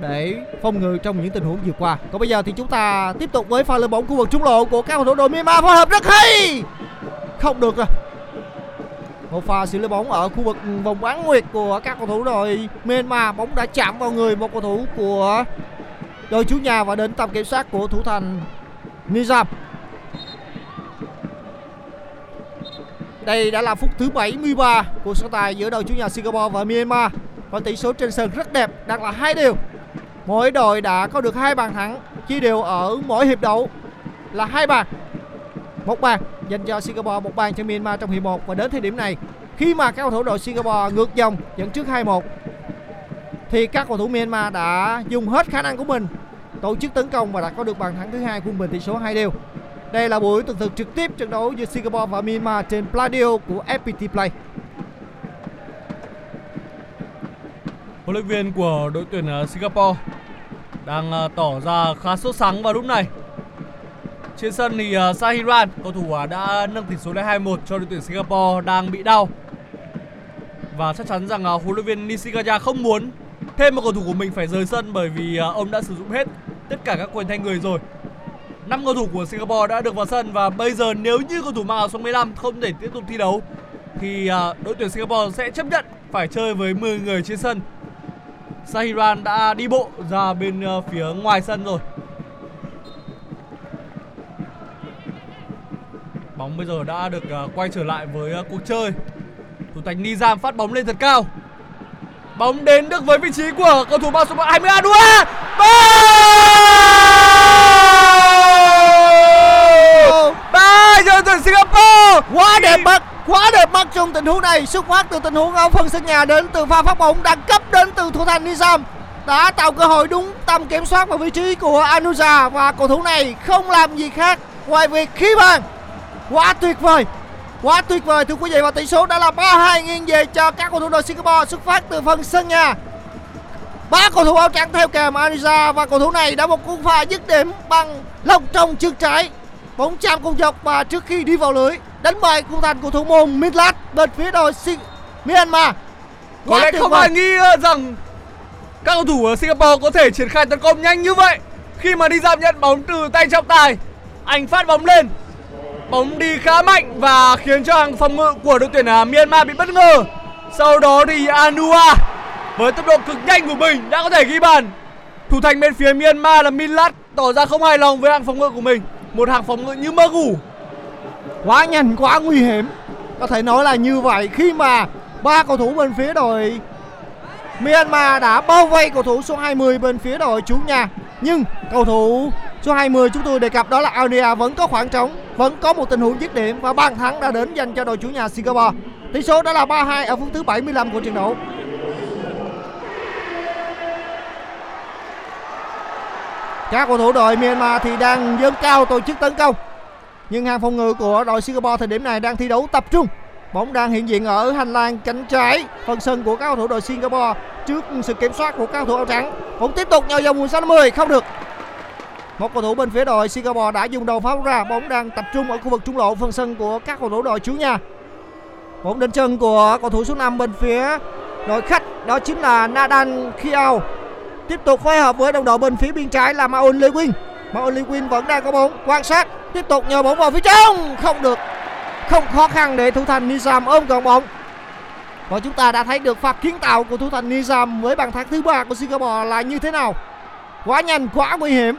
để phòng ngự trong những tình huống vừa qua. Còn bây giờ thì chúng ta tiếp tục với pha lên bóng khu vực trung lộ của các cầu thủ đội Myanmar phối hợp rất hay. Không được rồi. Một pha xử lý bóng ở khu vực vòng bán nguyệt của các cầu thủ đội Myanmar bóng đã chạm vào người một cầu thủ của đội chủ nhà và đến tầm kiểm soát của thủ thành Nizam. Đây đã là phút thứ 73 của so tài giữa đội chủ nhà Singapore và Myanmar và tỷ số trên sân rất đẹp, đang là hai điều. Mỗi đội đã có được hai bàn thắng, chia đều ở mỗi hiệp đấu là hai bàn. Một bàn dành cho Singapore, một bàn cho Myanmar trong hiệp 1 và đến thời điểm này khi mà các cầu thủ đội Singapore ngược dòng dẫn trước 2-1 thì các cầu thủ Myanmar đã dùng hết khả năng của mình tổ chức tấn công và đã có được bàn thắng thứ hai quân bình tỷ số hai đều. Đây là buổi tường thực trực tiếp trận đấu giữa Singapore và Myanmar trên Pladio của FPT Play. Huấn luyện viên của đội tuyển ờ, Singapore đang ờ, tỏ ra khá sốt sắng vào lúc này. Trên sân thì à, uh, Sahiran, cầu thủ uh, đã nâng tỷ số lên 2-1 cho đội tuyển Singapore đang bị đau. Và chắc chắn rằng uh, huấn luyện viên Nishikaya không muốn thêm một cầu thủ của mình phải rời sân bởi vì uh, ông đã sử dụng hết tất cả các quyền thay người rồi. Năm cầu thủ của Singapore đã được vào sân và bây giờ nếu như cầu thủ mang áo số 15 không thể tiếp tục thi đấu thì uh, đội tuyển Singapore sẽ chấp nhận phải chơi với 10 người trên sân. Sahiran đã đi bộ ra bên uh, phía ngoài sân rồi. Bóng bây giờ đã được ờ, quay trở lại với ờ, cuộc chơi. Thủ thành Nizam phát bóng lên thật cao. Bóng đến được với vị trí của cầu thủ bao số 20 Anua. Ba giờ tuyển Singapore. quá đẹp mắt quá đẹp mắt trong tình huống này xuất phát từ tình huống ở phần sân nhà đến từ pha phát bóng đẳng cấp đến từ thủ thành Nizam đã tạo cơ hội đúng tầm kiểm soát vào vị trí của Anuja và cầu thủ này không làm gì khác ngoài việc khí bàn quá tuyệt vời quá tuyệt vời thưa quý vị và tỷ số đã là 3-2 nghiêng về cho các cầu thủ đội Singapore xuất phát từ phần sân nhà ba cầu thủ áo trắng theo kèm Anuja và cầu thủ này đã một cú pha dứt điểm bằng lông trong chân trái bóng chạm cùng dọc và trước khi đi vào lưới đánh bại khung thành của thủ môn Midlat bên phía đội Sing Myanmar Có Quá lẽ tuyệt không vời. ai nghĩ ờ, rằng các cầu thủ ở Singapore có thể triển khai tấn công nhanh như vậy khi mà đi giảm nhận bóng từ tay trọng tài. Anh phát bóng lên. Bóng đi khá mạnh và khiến cho hàng phòng ngự của đội tuyển à, Myanmar bị bất ngờ. Sau đó thì Anua, với tốc độ cực nhanh của mình, đã có thể ghi bàn. Thủ thành bên phía Myanmar là Minlat tỏ ra không hài lòng với hàng phòng ngự của mình. Một hàng phòng ngự như mơ ngủ. quá nhanh, quá nguy hiểm có thể nói là như vậy, khi mà ba cầu thủ bên phía đội Myanmar đã bao vây cầu thủ số 20 bên phía đội chủ nhà nhưng cầu thủ số 20 chúng tôi đề cập đó là Aunia vẫn có khoảng trống, vẫn có một tình huống dứt điểm và bàn thắng đã đến dành cho đội chủ nhà Singapore tỷ số đã là 3-2 ở phút thứ 75 của trận đấu các cầu thủ đội Myanmar thì đang dâng cao tổ chức tấn công nhưng hàng phòng ngự của đội Singapore thời điểm này đang thi đấu tập trung. Bóng đang hiện diện ở hành lang cánh trái phần sân của các cầu thủ đội Singapore trước sự kiểm soát của các cầu thủ áo trắng. Bóng tiếp tục nhau vòng 16 50 không được. Một cầu thủ bên phía đội Singapore đã dùng đầu pháo ra. Bóng đang tập trung ở khu vực trung lộ phần sân của các cầu thủ đội chủ nhà. Bóng đến chân của cầu thủ số 5 bên phía đội khách, đó chính là Nadan Khiao. Tiếp tục phối hợp với đồng đội bên phía bên trái là Maon Lewin Maon Lewin vẫn đang có bóng, quan sát, tiếp tục nhờ bóng vào phía trong không được, không khó khăn để thủ thành Nizam ôm gọn bóng và chúng ta đã thấy được pha kiến tạo của thủ thành Nizam với bàn thắng thứ ba của Singapore là như thế nào quá nhanh, quá nguy hiểm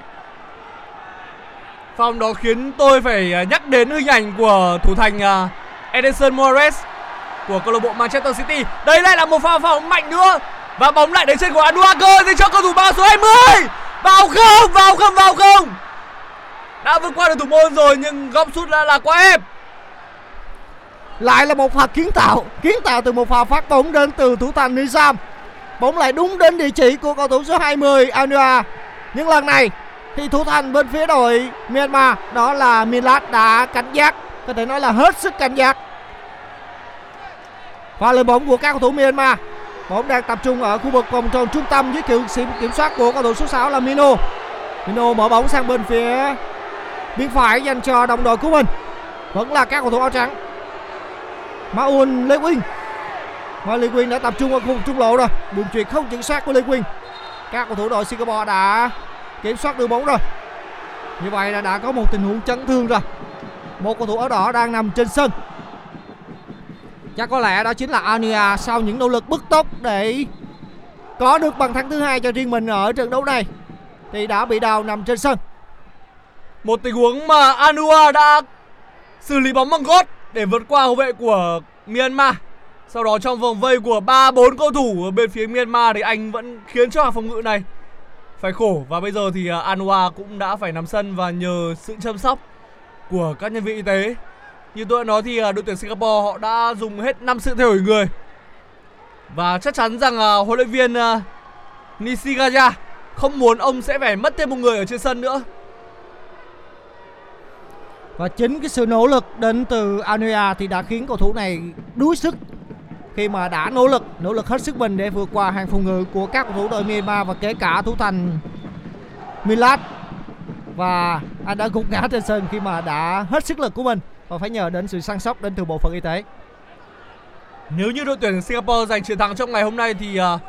Phong đó khiến tôi phải à, nhắc đến hình ảnh của thủ thành à, Edison Moraes của câu lạc bộ Manchester City. Đây lại là một pha phòng mạnh nữa và bóng lại đến chân của Anuaker thì cho cầu thủ bao số 20. Vào không, vào không, vào không. Đã vượt qua được thủ môn rồi nhưng góc sút đã là quá ép. lại là một pha kiến tạo kiến tạo từ một pha phát bóng đến từ thủ thành Nizam bóng lại đúng đến địa chỉ của cầu thủ số 20 Anua nhưng lần này thì thủ thành bên phía đội Myanmar, đó là Milat đã cảnh giác. Có thể nói là hết sức cảnh giác. Pha lên bóng của các cầu thủ Myanmar. Bóng đang tập trung ở khu vực vòng tròn trung tâm dưới kiểu sự kiểm soát của cầu thủ số 6 là Mino. Mino mở bóng sang bên phía bên phải dành cho đồng đội của mình. Vẫn là các cầu thủ áo trắng. Maun Lê Quyên. Và Lê Quyên đã tập trung ở khu vực trung lộ rồi. Đường truyền không chính xác của Lê Quyên. Các cầu thủ đội Singapore đã kiểm soát được bóng rồi. Như vậy là đã có một tình huống chấn thương rồi. Một cầu thủ áo đỏ đang nằm trên sân. Chắc có lẽ đó chính là Ania sau những nỗ lực bứt tốc để có được bàn thắng thứ hai cho riêng mình ở trận đấu này. Thì đã bị đào nằm trên sân. Một tình huống mà Anua đã xử lý bóng bằng gót để vượt qua hậu vệ của Myanmar. Sau đó trong vòng vây của 3 4 cầu thủ ở bên phía Myanmar thì anh vẫn khiến cho hàng phòng ngự này phải khổ và bây giờ thì à, Anwa Anua cũng đã phải nằm sân và nhờ sự chăm sóc của các nhân viên y tế. Như tôi đã nói thì à, đội tuyển Singapore họ đã dùng hết 5 sự thay đổi người. Và chắc chắn rằng à, huấn luyện viên Nishigaya không muốn ông sẽ phải mất thêm một người ở trên sân nữa. Và chính cái sự nỗ lực đến từ Anua thì đã khiến cầu thủ này đuối sức khi mà đã nỗ lực nỗ lực hết sức mình để vượt qua hàng phòng ngự của các cầu thủ đội Myanmar và kể cả thủ thành Milat và anh đã gục ngã trên sân khi mà đã hết sức lực của mình và phải nhờ đến sự săn sóc đến từ bộ phận y tế. Nếu như đội tuyển Singapore giành chiến thắng trong ngày hôm nay thì uh,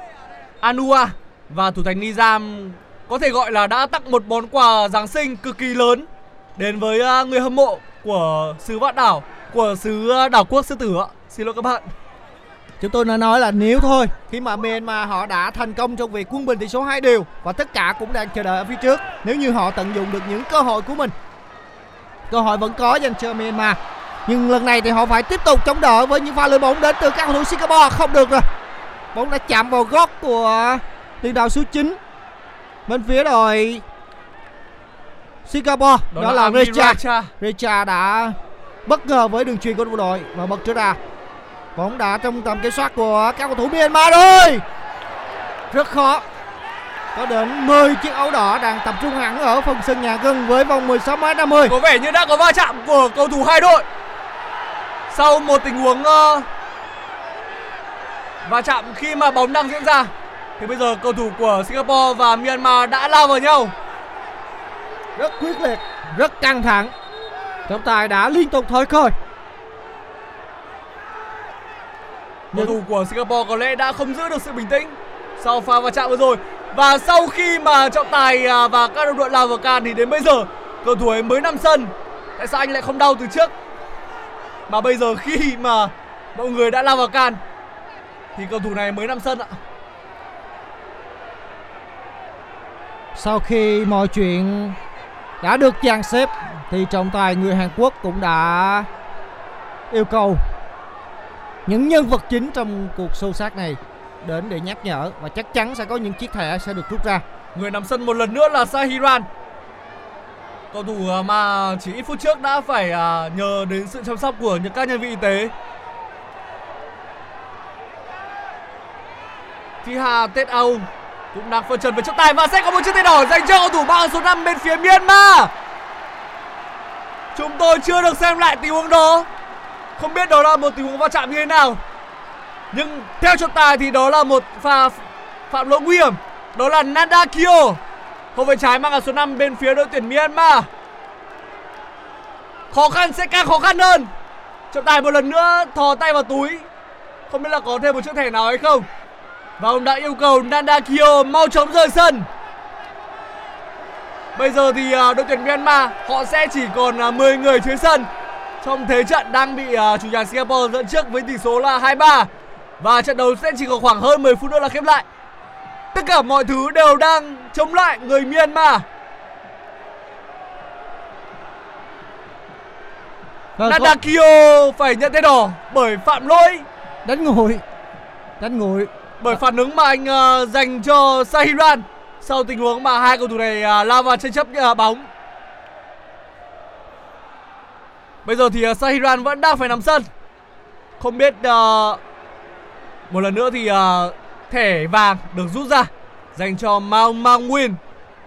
Anua và thủ thành Nizam có thể gọi là đã tặng một món quà Giáng sinh cực kỳ lớn đến với uh, người hâm mộ của xứ vạn đảo, của xứ à, đảo quốc sư tử ạ. Xin lỗi các bạn. Chúng tôi đã nói là nếu thôi khi mà Myanmar họ đã thành công trong việc quân bình tỷ số 2 đều và tất cả cũng đang chờ đợi ở phía trước nếu như họ tận dụng được những cơ hội của mình. Cơ hội vẫn có dành cho Myanmar Nhưng lần này thì họ phải tiếp tục chống đỡ với những pha lưỡi bóng đến từ các cầu thủ Singapore không được rồi. Bóng đã chạm vào gót của tiền đạo số 9 bên phía đội Singapore đó, đó là, là Recha. Recha. Recha đã bất ngờ với đường truyền của đội và bật trở ra. Bóng đã trong tầm kiểm soát của các cầu thủ Myanmar rồi. Rất khó. Có đến 10 chiếc áo đỏ đang tập trung hẳn ở phần sân nhà gần với vòng 16 m 50. Có vẻ như đã có va chạm của cầu thủ hai đội. Sau một tình huống uh, va chạm khi mà bóng đang diễn ra thì bây giờ cầu thủ của Singapore và Myanmar đã lao vào nhau. Rất quyết liệt, rất căng thẳng. Trọng tài đã liên tục thôi khơi. Cầu thủ của Singapore có lẽ đã không giữ được sự bình tĩnh sau pha va chạm vừa rồi. Và sau khi mà trọng tài à, và các đồng đội lao vào can thì đến bây giờ cầu thủ ấy mới nằm sân. Tại sao anh lại không đau từ trước? Mà bây giờ khi mà mọi người đã lao vào can thì cầu thủ này mới nằm sân ạ. Sau khi mọi chuyện đã được dàn xếp thì trọng tài người Hàn Quốc cũng đã yêu cầu những nhân vật chính trong cuộc sâu sát này đến để nhắc nhở và chắc chắn sẽ có những chiếc thẻ sẽ được rút ra. Người nằm sân một lần nữa là Sahiran. Cầu thủ à, mà chỉ ít phút trước đã phải à, nhờ đến sự chăm sóc của những các nhân viên y tế. Thi Hà, Tết Âu cũng đang phân trần với trọng tài và sẽ có một chiếc thẻ đỏ dành cho cầu thủ mang số 5 bên phía Myanmar. Chúng tôi chưa được xem lại tình huống đó. Không biết đó là một tình huống va chạm như thế nào. Nhưng theo trọng tài thì đó là một pha phạm lỗi nguy hiểm. Đó là Nanda Kyo. Không phải trái mang áo số 5 bên phía đội tuyển Myanmar. Khó khăn sẽ càng khó khăn hơn. Trọng tài một lần nữa thò tay vào túi. Không biết là có thêm một chiếc thẻ nào hay không. Và ông đã yêu cầu Nanda Kyo mau chóng rời sân. Bây giờ thì à, đội tuyển Myanmar, họ sẽ chỉ còn à, 10 người dưới sân trong thế trận đang bị uh, chủ nhà Singapore dẫn trước với tỷ số là 2-3 và trận đấu sẽ chỉ còn khoảng hơn 10 phút nữa là khép lại. Tất cả mọi thứ đều đang chống lại người Myanmar. Vâng, Nadakio phải nhận tay đỏ bởi phạm lỗi đánh ngồi đánh ngồi bởi phản ứng mà anh uh, dành cho Sahiran sau tình huống mà hai cầu thủ này uh, lao vào tranh chấp uh, bóng. Bây giờ thì uh, Sahiran vẫn đang phải nằm sân. Không biết uh, một lần nữa thì uh, thẻ vàng được rút ra dành cho Mao Mang Win,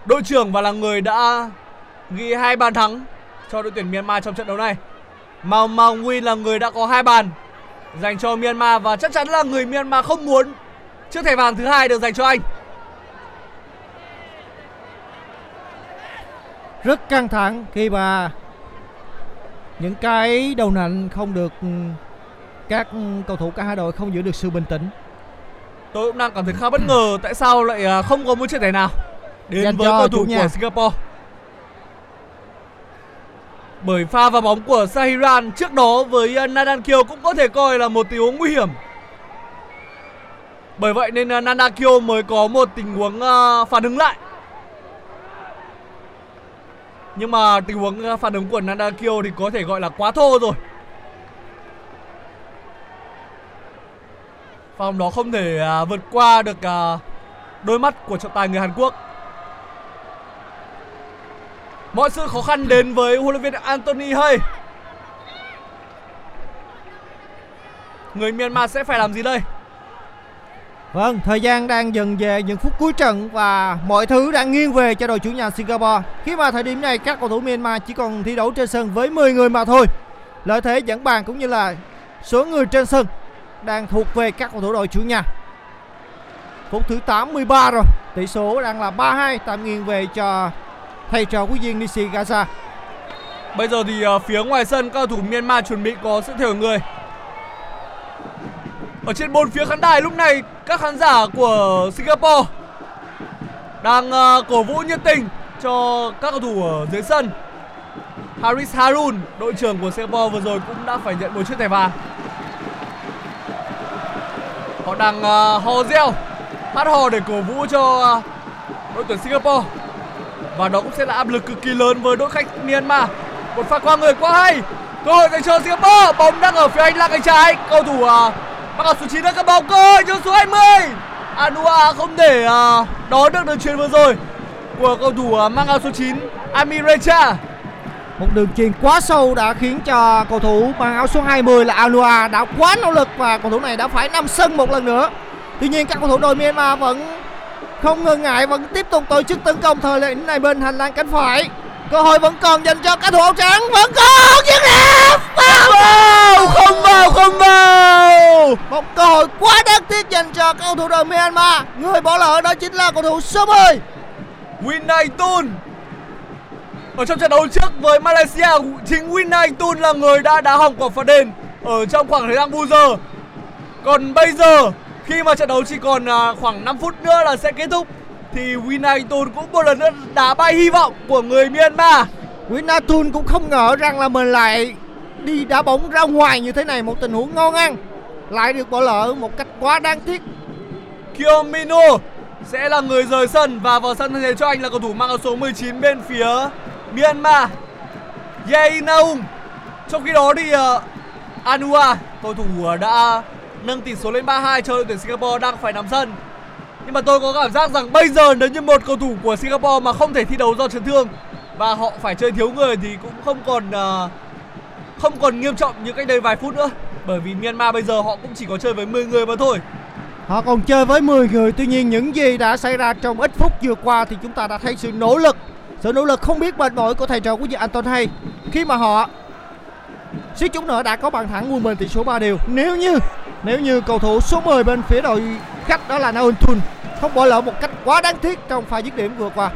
đội trưởng và là người đã ghi hai bàn thắng cho đội tuyển Myanmar trong trận đấu này. Mao Mang Win là người đã có hai bàn dành cho Myanmar và chắc chắn là người Myanmar không muốn chiếc thẻ vàng thứ hai được dành cho anh. Rất căng thẳng khi mà những cái đầu nạnh không được các cầu thủ cả hai đội không giữ được sự bình tĩnh. Tôi cũng đang cảm thấy khá bất ngờ tại sao lại à, không có một chiếc thẻ nào đến Dành với cầu thủ của Singapore. Bởi pha vào bóng của Sahiran trước đó với à, Nadan Kyo cũng có thể coi là một tình huống nguy hiểm. Bởi vậy nên à, Nanda Kyo mới có một tình huống phản ứng lại. Nhưng mà tình huống ờ, phản ứng của Nanda Kyo thì có thể gọi là quá thô rồi. Phòng đó không thể à, vượt qua được à, đôi mắt của trọng tài người Hàn Quốc. Mọi sự khó khăn đến với huấn luyện viên Anthony Hay. Người Myanmar sẽ phải làm gì đây? Vâng, thời gian đang dần về những phút cuối trận và mọi thứ đang nghiêng về cho đội chủ nhà Singapore. Khi mà thời điểm này các cầu thủ Myanmar chỉ còn thi đấu trên sân với 10 người mà thôi. Lợi thế dẫn bàn cũng như là số người trên sân đang thuộc về các cầu thủ đội chủ nhà. Phút thứ 83 rồi, tỷ số đang là 3-2 tạm nghiêng về cho thầy trò của viên Gaza Bây giờ thì ờ, phía ngoài sân các cầu thủ Myanmar chuẩn bị có sự thiểu người. Ở trên bốn phía khán đài lúc này các khán giả của Singapore đang uh, cổ vũ nhiệt tình cho các cầu thủ ở dưới sân. Haris Harun, đội trưởng của Singapore vừa rồi cũng đã phải nhận một chiếc thẻ vàng. Họ đang ờ, uh, hò reo Hát hò để cổ vũ cho uh, đội tuyển Singapore Và đó cũng sẽ là áp lực cực kỳ lớn với đội khách Myanmar Một pha qua người quá hay cơ hội dành cho Singapore bóng đang ở phía anh là cánh trái cầu thủ uh, mang áo số 9 đã cầm bóng cơ cho số 20 Anua không thể à, đón được đường chuyền vừa rồi của cầu thủ à, mang áo số 9 Amirecha Một đường chuyền quá sâu đã khiến cho cầu thủ mang áo số 20 là Alua đã quá nỗ lực và cầu thủ này đã phải nằm sân một lần nữa. Tuy nhiên các cầu thủ đội Myanmar vẫn không ngần ngại vẫn tiếp tục tổ chức tấn công thời lệnh này bên hành lang cánh phải. Cơ hội vẫn còn dành cho các thủ áo trắng. Vẫn còn dứt điểm vào, không vào không vào. Một cơ hội quá đáng tiếc dành cho cầu thủ đội Myanmar. Người bỏ lỡ đó chính là cầu thủ số 10 Winai Tun ở trong trận đấu trước với Malaysia, chính Winai Tun là người đã đá hỏng quả phạt đền ở trong khoảng thời gian bù giờ. Còn bây giờ, khi mà trận đấu chỉ còn à, khoảng 5 phút nữa là sẽ kết thúc thì Winai Tun cũng một lần nữa đá bay hy vọng của người Myanmar. Winatun cũng không ngờ rằng là mình lại đi đá bóng ra ngoài như thế này một tình huống ngon ăn. Lại được bỏ lỡ một cách quá đáng tiếc. Kyomino sẽ là người rời sân và vào sân thay thế cho anh là cầu thủ mang áo số 19 bên phía Myanmar. Ye Naung trong khi đó thì uh, Anua cầu thủ đã nâng tỷ số lên 3-2 cho đội tuyển Singapore đang phải nằm sân nhưng mà tôi có cảm giác rằng bây giờ nếu như một cầu thủ của Singapore mà không thể thi đấu do chấn thương và họ phải chơi thiếu người thì cũng không còn uh, không còn nghiêm trọng như cách đây vài phút nữa. Bởi vì Myanmar bây giờ họ cũng chỉ có chơi với 10 người mà thôi. Họ còn chơi với 10 người. Tuy nhiên những gì đã xảy ra trong ít phút vừa qua Thì chúng ta đã thấy sự nỗ lực Sự nỗ lực không biết mệt mỏi của thầy trò của Anton Hay. Khi mà họ suýt chút nữa đã có bàn thắng quân mình tỷ số 3 đều. Nếu như nếu như cầu thủ số 10 bên phía đội khách đó là Naon Thun Không bỏ lỡ một cách quá đáng tiếc trong pha dứt điểm vừa qua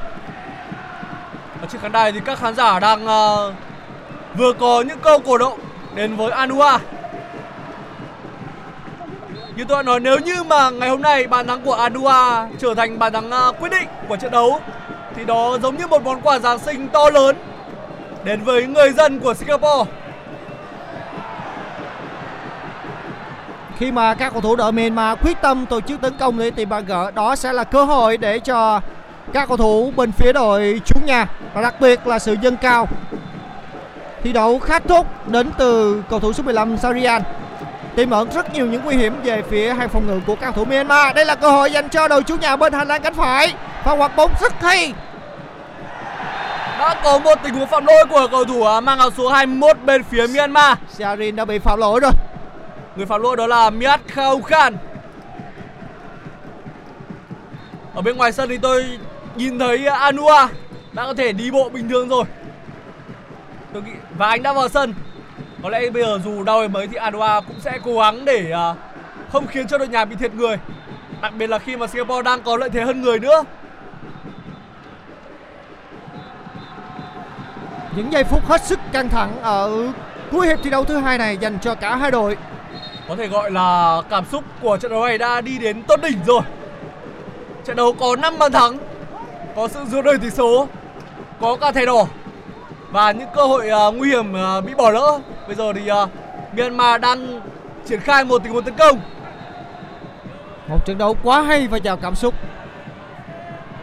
ở trên khán đài thì các khán giả đang uh, vừa có những câu cổ động đến với Anua như tôi đã nói nếu như mà ngày hôm nay bàn thắng của Anua trở thành bàn thắng uh, quyết định của trận đấu thì đó giống như một món quà Giáng sinh to lớn đến với người dân của Singapore. Khi mà các cầu thủ đội Myanmar quyết tâm tổ chức tấn công để tìm bàn gỡ Đó sẽ là cơ hội để cho các cầu thủ bên phía đội chủ nhà Và đặc biệt là sự dâng cao Thi đấu khá tốt đến từ cầu thủ số 15 Sarian tiềm ẩn rất nhiều những nguy hiểm về phía hàng phòng ngự của các cầu thủ Myanmar. Đây là cơ hội dành cho đội chủ nhà bên hành lang cánh phải. Pha hoạt bóng rất hay. Đã có một tình huống phạm lỗi của cầu thủ à, mang áo số 21 bên phía Myanmar. Siarin đã bị phạm lỗi rồi. Người phạm lỗi đó là Miat Khao Khan. Ở bên ngoài sân thì tôi nhìn thấy Anua đã có thể đi bộ bình thường rồi. Tôi nghĩ và anh đã vào sân có lẽ bây giờ dù đau đến mấy thì Anua cũng sẽ cố gắng để à, không khiến cho đội nhà bị thiệt người đặc biệt là khi mà Singapore đang có lợi thế hơn người nữa những giây phút hết sức căng thẳng ở cuối hiệp thi đấu thứ hai này dành cho cả hai đội có thể gọi là cảm xúc của trận đấu này đã đi đến tốt đỉnh rồi trận đấu có 5 bàn thắng có sự rút đời tỷ số có cả thẻ đỏ và những cơ hội uh, nguy hiểm uh, bị bỏ lỡ. Bây giờ thì uh, Myanmar đang triển khai một tình huống tấn công. Một trận đấu quá hay và giàu cảm xúc.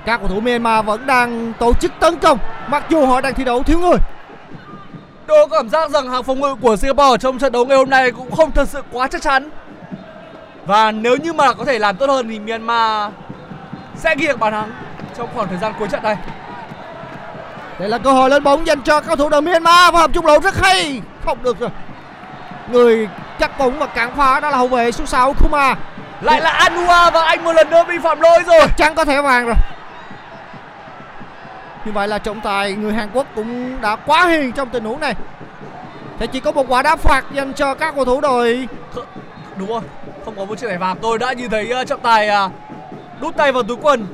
Các cầu thủ Myanmar vẫn đang tổ chức tấn công mặc dù họ đang thi đấu thiếu người. Tôi có cảm giác rằng hàng phòng ngự của Singapore trong trận đấu ngày hôm nay cũng không thật sự quá chắc chắn. Và nếu như mà có thể làm tốt hơn thì Myanmar sẽ ghi được bàn thắng trong khoảng thời gian cuối trận này. Đây là cơ hội lên bóng dành cho cầu thủ đội Myanmar và hợp trung lộ rất hay. Không được rồi. Người chắc bóng và cản phá đó là hậu vệ số 6 Kuma. Lại là Anua và anh một lần nữa bị phạm lỗi rồi. Chắc chắn có thẻ vàng rồi. Như vậy là trọng tài người Hàn Quốc cũng đã quá hiền trong tình huống này. Thì chỉ có một quả đá phạt dành cho các cầu thủ đội Đúng rồi, không có một chiếc thẻ vàng. Tôi đã nhìn thấy uh, trọng tài uh, đút tay vào túi quần.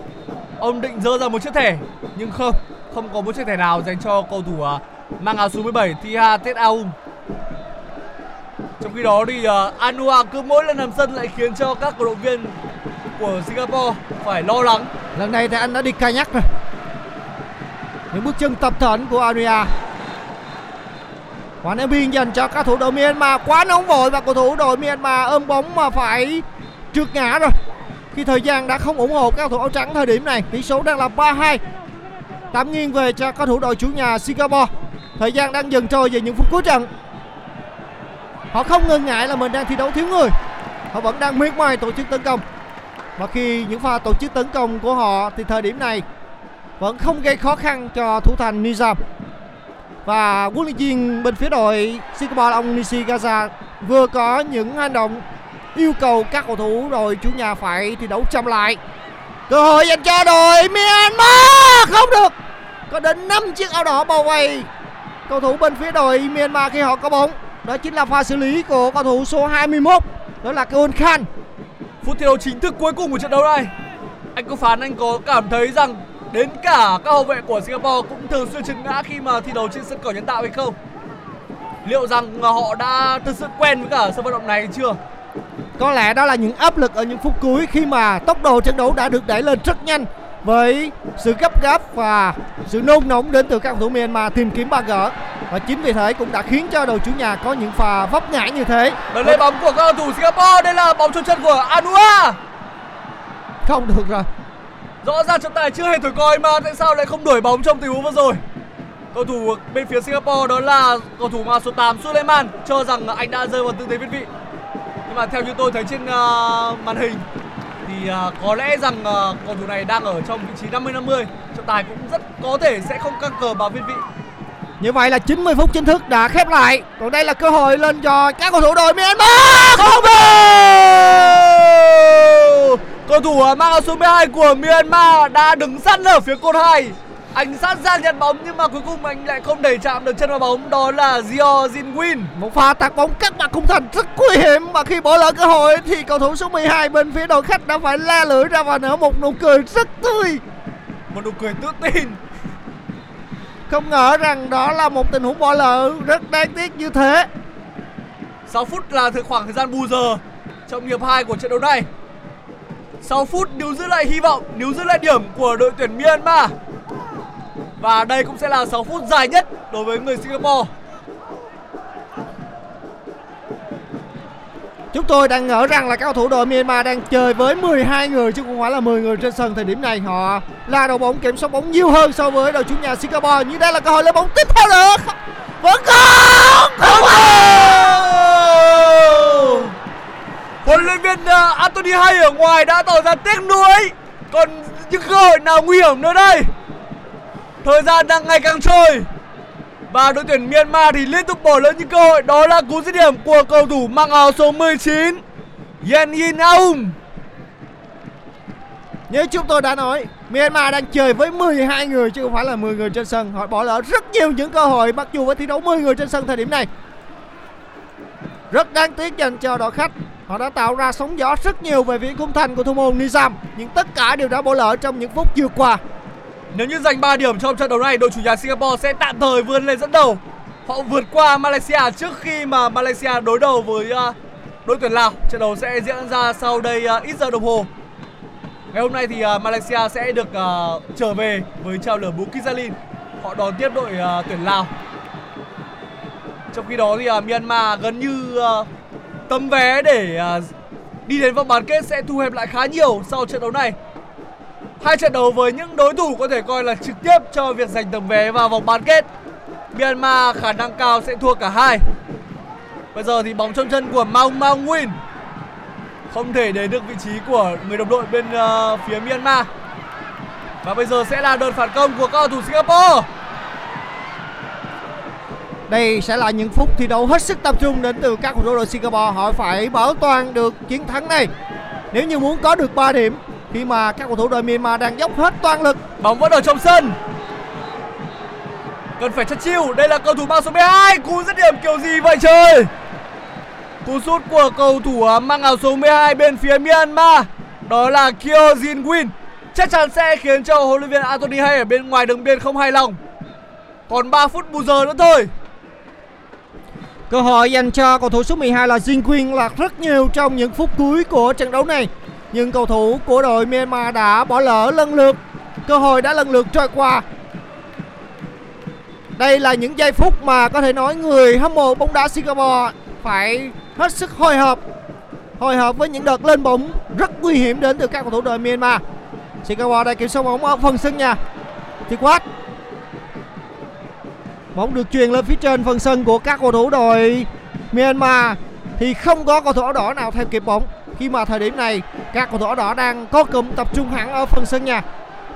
Ông định dơ ra một chiếc thẻ nhưng không, không có một chiếc thẻ nào dành cho cầu thủ uh, mang áo số 17 Thiha Tet Aung. Trong khi đó thì uh, Anua cứ mỗi lần nằm sân lại khiến cho các cổ động viên của Singapore phải lo lắng. Lần này thì anh đã đi kayak rồi. Những bước chân tập thẫn của Aria. Quả ném biên dành cho các thủ đội Myanmar quá nóng vội và cầu thủ đội Myanmar ôm bóng mà phải trượt ngã rồi. Khi thời gian đã không ủng hộ các cầu thủ áo trắng thời điểm này, tỷ số đang là 3-2. Tạm nghiêng về cho các thủ đội chủ nhà Singapore. Thời gian đang dần trôi về những phút cuối trận. họ không ngần ngại là mình đang thi đấu thiếu người họ vẫn đang miệt mài tổ chức tấn công và khi những pha tổ chức tấn công của họ thì thời điểm này vẫn không gây khó khăn cho thủ thành Nizam. Và huấn luyện viên bên phía đội Singapore ông Nishigaza vừa có những hành động yêu cầu các cầu thủ đội chủ nhà phải thi đấu chậm lại. Cơ hội dành cho đội Myanmar! Không được! Có đến 5 chiếc áo đỏ bao vây cầu thủ bên phía đội Myanmar khi họ có bóng. Đó chính là pha xử lý của cầu thủ số 21 đó là Keun Khan. Phút thi đấu chính thức cuối cùng của trận đấu này. Anh có phán, anh có cảm thấy rằng Đến cả các hậu vệ của Singapore cũng thường xuyên trượt ngã khi mà thi đấu trên sân cỏ nhân tạo hay không? Liệu rằng họ đã thực sự quen với cả sân vận động này chưa? Có lẽ đó là những áp lực ở những phút cuối khi mà tốc độ trận đấu đã được đẩy lên rất nhanh với sự gấp gáp và sự nôn nóng đến từ các cầu thủ Myanmar tìm kiếm ba gỡ. Và chính vì thế cũng đã khiến cho đội chủ nhà có những pha vấp ngã như thế. Đợt lên bóng của các cầu thủ Singapore Đây là bóng trong chân của Anua không được rồi Rõ ràng trọng tài chưa hề thổi còi mà tại sao lại không đuổi bóng trong tình huống vừa rồi Cầu thủ bên phía Singapore đó là cầu thủ mà số 8 Suleiman cho rằng anh đã rơi vào tư thế việt vị. Nhưng mà theo như tôi thấy trên uh, màn hình thì uh, có lẽ rằng uh, cầu thủ này đang ở trong vị trí 50 50. Trọng tài cũng rất có thể sẽ không căng cờ vào viên vị. Như vậy là 90 phút chính thức đã khép lại Còn đây là cơ hội lên cho các cầu thủ đội Myanmar Không về Cầu thủ mang áo số 12 của Myanmar đã đứng sẵn ở phía cột 2 anh sẵn sàng nhận bóng nhưng mà cuối cùng anh lại không đẩy chạm được chân vào bóng đó là Gio Jinwin. Một pha tạt bóng cắt mặt khung thành rất nguy hiểm. Và khi bỏ lỡ cơ hội thì cầu thủ số 12 bên phía đội khách đã phải la lưỡi ra và nở một nụ cười rất tươi. Một nụ cười tự tin. Không ngờ rằng đó là một tình huống bỏ lỡ rất đáng tiếc như thế. 6 phút là thời khoảng thời gian bù giờ trong hiệp 2 của trận đấu này 6 phút níu giữ lại hy vọng, níu giữ lại điểm của đội tuyển Myanmar. Và đây cũng sẽ là 6 phút dài nhất đối với người Singapore. Chúng tôi đang ngỡ rằng là các cầu thủ đội Myanmar đang chơi với 12 người chứ không phải là 10 người trên sân thời điểm này. Họ là đội bóng kiểm soát bóng nhiều hơn so với đội chủ nhà Singapore. Nhưng đây là cơ hội lấy bóng tiếp theo được. vẫn còn! Không Huấn luyện viên uh, Anthony Hay ở ngoài đã tỏ ra tiếc nuối. Còn những cơ hội nào nguy hiểm nữa đây? Thời gian đang ngày càng trôi. Và đội tuyển Myanmar thì liên tục bỏ lỡ những cơ hội. Đó là cú dứt điểm của cầu thủ mang áo số 19 Yen Yin Aung. Như chúng tôi đã nói Myanmar đang chơi với 12 người chứ không phải là 10 người trên sân. Họ bỏ lỡ rất nhiều những cơ hội mặc dù với thi đấu 10 người trên sân thời điểm này. Rất đáng tiếc dành cho đội khách. Họ đã tạo ra sóng gió rất nhiều về phía khung thành của thủ môn Nizam. Nhưng tất cả đều đã bỏ lỡ trong những phút vừa qua. Nếu như giành 3 điểm trong trận đấu này, Đội chủ nhà Singapore sẽ tạm thời vươn lên dẫn đầu. Họ vượt qua Malaysia trước khi mà Malaysia đối đầu với à, đội tuyển Lào. Trận đấu sẽ diễn ra sau đây à, ít giờ đồng hồ. Ngày hôm nay thì à, Malaysia sẽ được trở về với trao lửa Bukit Jalil Họ đón tiếp đội tuyển Lào. Trong khi đó thì uh, Myanmar gần như uh, tấm vé để uh, đi đến vòng bán kết sẽ thu hẹp lại khá nhiều sau trận đấu này. Hai trận đấu với những đối thủ có thể coi là trực tiếp cho việc giành tấm vé vào vòng bán kết Myanmar khả năng cao sẽ thua cả hai. Bây giờ thì bóng trong chân của Maung Maung Win Không thể đến được vị trí của người đồng đội bên uh, phía Myanmar. Và bây giờ sẽ là đợt phản công của các cầu thủ Singapore. Đây sẽ là những phút thi đấu hết sức tập trung đến từ các cầu thủ đội Singapore. Họ phải bảo toàn được chiến thắng này. Nếu như muốn có được 3 điểm, Khi mà các cầu thủ đội Myanmar đang dốc hết toàn lực, Bóng vẫn ở trong sân. Cần phải chất chiêu. Đây là cầu thủ mang số 12 Cú dứt điểm kiểu gì vậy trời? Cú sút của cầu thủ à, mang áo số 12 bên phía Myanmar. Đó là Kyo Jin Win. Chắc chắn sẽ khiến cho huấn luyện viên Anthony Hay ở bên ngoài đường biên không hài lòng. Còn 3 phút bù giờ nữa thôi. Cơ hội dành cho cầu thủ số 12 là Jin Quyên là rất nhiều trong những phút cuối của trận đấu này. Nhưng cầu thủ của đội Myanmar đã bỏ lỡ lần lượt. Cơ hội đã lần lượt trôi qua. Đây là những giây phút mà có thể nói người hâm mộ bóng đá Singapore phải hết sức hồi hộp. Hồi hộp với những đợt lên bóng rất nguy hiểm đến từ các cầu thủ đội Myanmar. Singapore đã kiểm soát bóng ở phần sân nhà. Thì quát Bóng được truyền lên phía trên phần sân của các cầu thủ đội Myanmar thì không có cầu thủ áo đỏ nào theo kịp bóng khi mà thời điểm này các cầu thủ áo đỏ đang có cụm tập trung hẳn ở phần sân nhà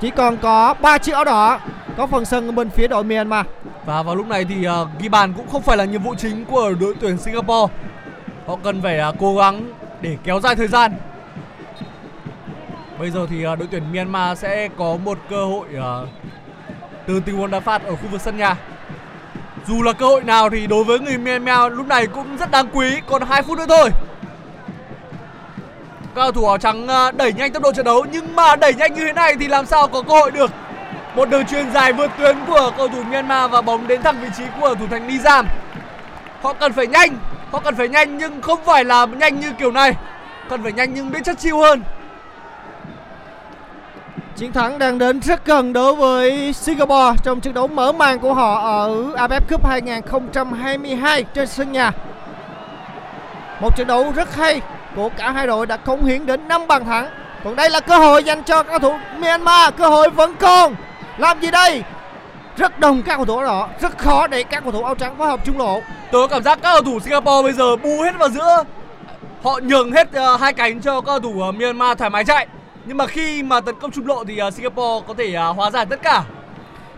chỉ còn có ba chiếc áo đỏ có phần sân bên phía đội Myanmar Và vào lúc này thì uh, ghi bàn cũng không phải là nhiệm vụ chính của đội tuyển Singapore. Họ cần phải uh, cố gắng để kéo dài thời gian. Bây giờ thì uh, đội tuyển Myanmar sẽ có một cơ hội uh, từ tình huống đá phạt ở khu vực sân nhà. Dù là cơ hội nào thì đối với người Myanmar lúc này cũng rất đáng quý, còn 2 phút nữa thôi. Các cầu thủ áo trắng à, đẩy nhanh tốc độ trận đấu nhưng mà đẩy nhanh như thế này thì làm sao có cơ hội được. Một đường truyền dài vượt tuyến của cầu thủ Myanmar và bóng đến thẳng vị trí của thủ thành Nizam. Họ cần phải nhanh, họ cần phải nhanh nhưng không phải là nhanh như kiểu này. Cần phải nhanh nhưng biết chất chiêu hơn. Chiến thắng đang đến rất gần đối với Singapore trong trận đấu mở màn của họ ở AFF Cup 2022 trên sân nhà. Một trận đấu rất hay của cả hai đội đã cống hiến đến 5 bàn thắng. Còn đây là cơ hội dành cho các cầu thủ Myanmar, cơ hội vẫn còn. Làm gì đây? Rất đông các cầu thủ đó, rất khó để các cầu thủ áo trắng phối hợp trung lộ. Tôi có cảm giác các cầu thủ Singapore bây giờ bu hết vào giữa. Họ nhường hết uh, hai cánh cho các cầu thủ ờ, Myanmar thoải mái chạy. Nhưng mà khi mà tấn công trung lộ thì ờ, Singapore có thể ờ, hóa giải tất cả.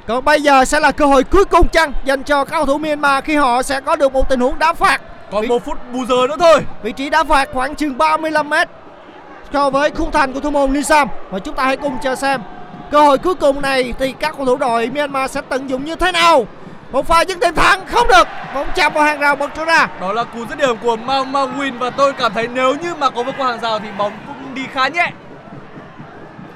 Còn bây giờ sẽ là cơ hội cuối cùng chăng dành cho các cầu thủ Myanmar khi họ sẽ có được một tình huống đá phạt. Còn Vị- một phút bù giờ nữa thôi. Vị trí đá phạt khoảng chừng 35 mét so với khung thành của thủ môn Nisam và chúng ta hãy cùng chờ xem cơ hội cuối cùng này thì các cầu thủ đội Myanmar sẽ tận dụng như thế nào. Một pha dứt điểm thắng không được, bóng chạm vào hàng rào bật trở ra. Đó là cú dứt điểm của Mao Mao Win và tôi cảm thấy nếu như mà có vượt qua hàng rào thì bóng cũng đi khá nhẹ.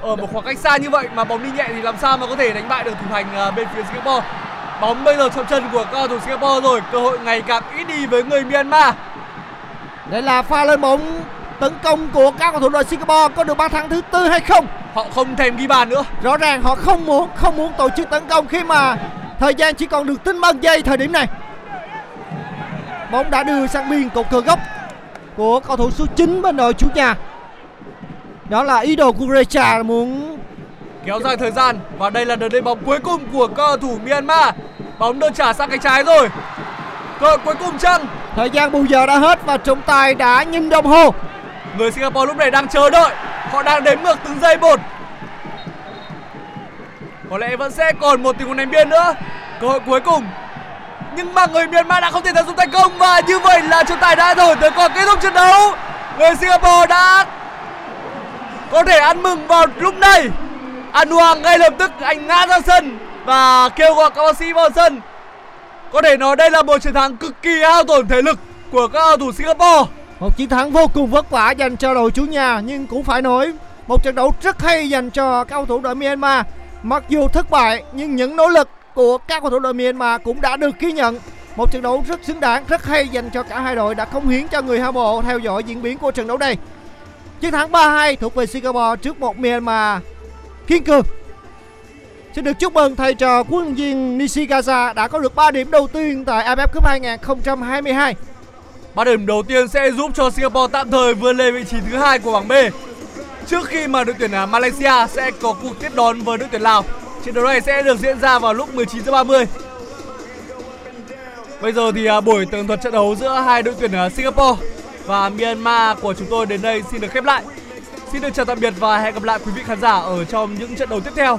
Ở một khoảng cách xa như vậy mà bóng đi nhẹ thì làm sao mà có thể đánh bại được thủ thành ờ, bên phía Singapore. Bóng bây giờ trong chân của các cầu thủ Singapore rồi, cơ hội ngày càng ít đi với người Myanmar. Đây là pha lên bóng tấn công của các cầu thủ đội Singapore có được bàn thắng thứ tư hay không? Họ không thèm ghi bàn nữa. Rõ ràng họ không muốn không muốn tổ chức tấn công khi mà thời gian chỉ còn được tính bằng giây thời điểm này. Bóng đã đưa sang biên cột cờ gốc của cầu thủ số 9 bên đội chủ nhà. Đó là ý đồ của Grecha muốn kéo dài thời gian và đây là đợt lên bóng cuối cùng của cầu thủ Myanmar. Bóng được trả sang cánh trái rồi. Cơ hội cuối cùng chăng? Thời gian bù giờ đã hết và trọng tài đã nhìn đồng hồ. người Singapore lúc này đang chờ đợi. Họ đang đếm ngược từng giây một. Có lẽ vẫn sẽ còn một tình huống đánh biên nữa. Cơ hội cuối cùng. Nhưng mà người Myanmar đã không thể tận dụng thành công và như vậy là trọng tài đã thổi tới còn kết thúc trận đấu. Người Singapore đã có thể ăn mừng vào lúc này An Hoàng ngay lập tức anh ngã ra sân và kêu gọi các bác sĩ vào sân có thể nói đây là một chiến thắng cực kỳ hao tổn thể lực của các cầu thủ Singapore Một chiến thắng vô cùng vất vả dành cho đội chủ nhà nhưng cũng phải nói một trận đấu rất hay dành cho các cầu thủ đội Myanmar. Mặc dù thất bại nhưng những nỗ lực của các cầu thủ đội Myanmar cũng đã được ghi nhận. Một trận đấu rất xứng đáng, rất hay dành cho cả hai đội đã cống hiến cho người hâm mộ theo dõi diễn biến của trận đấu này. Chiến thắng 3-2 thuộc về Singapore trước một Myanmar kiên cường. Xin được chúc mừng thầy trò huấn luyện viên Nishikawa đã có được 3 điểm đầu tiên tại AFF Cup 2022. Ba điểm đầu tiên sẽ giúp cho Singapore tạm thời vươn lên vị trí thứ hai của bảng B. Trước khi mà đội tuyển à, Malaysia sẽ có cuộc tiếp đón với đội tuyển Lào. Trận đấu này sẽ được diễn ra vào lúc 19h30. Bây giờ thì à, buổi tường thuật trận đấu giữa hai đội tuyển à, Singapore và Myanmar của chúng tôi đến đây xin được khép lại. Xin được chào tạm biệt và hẹn gặp lại quý vị khán giả ở trong những trận đấu tiếp theo.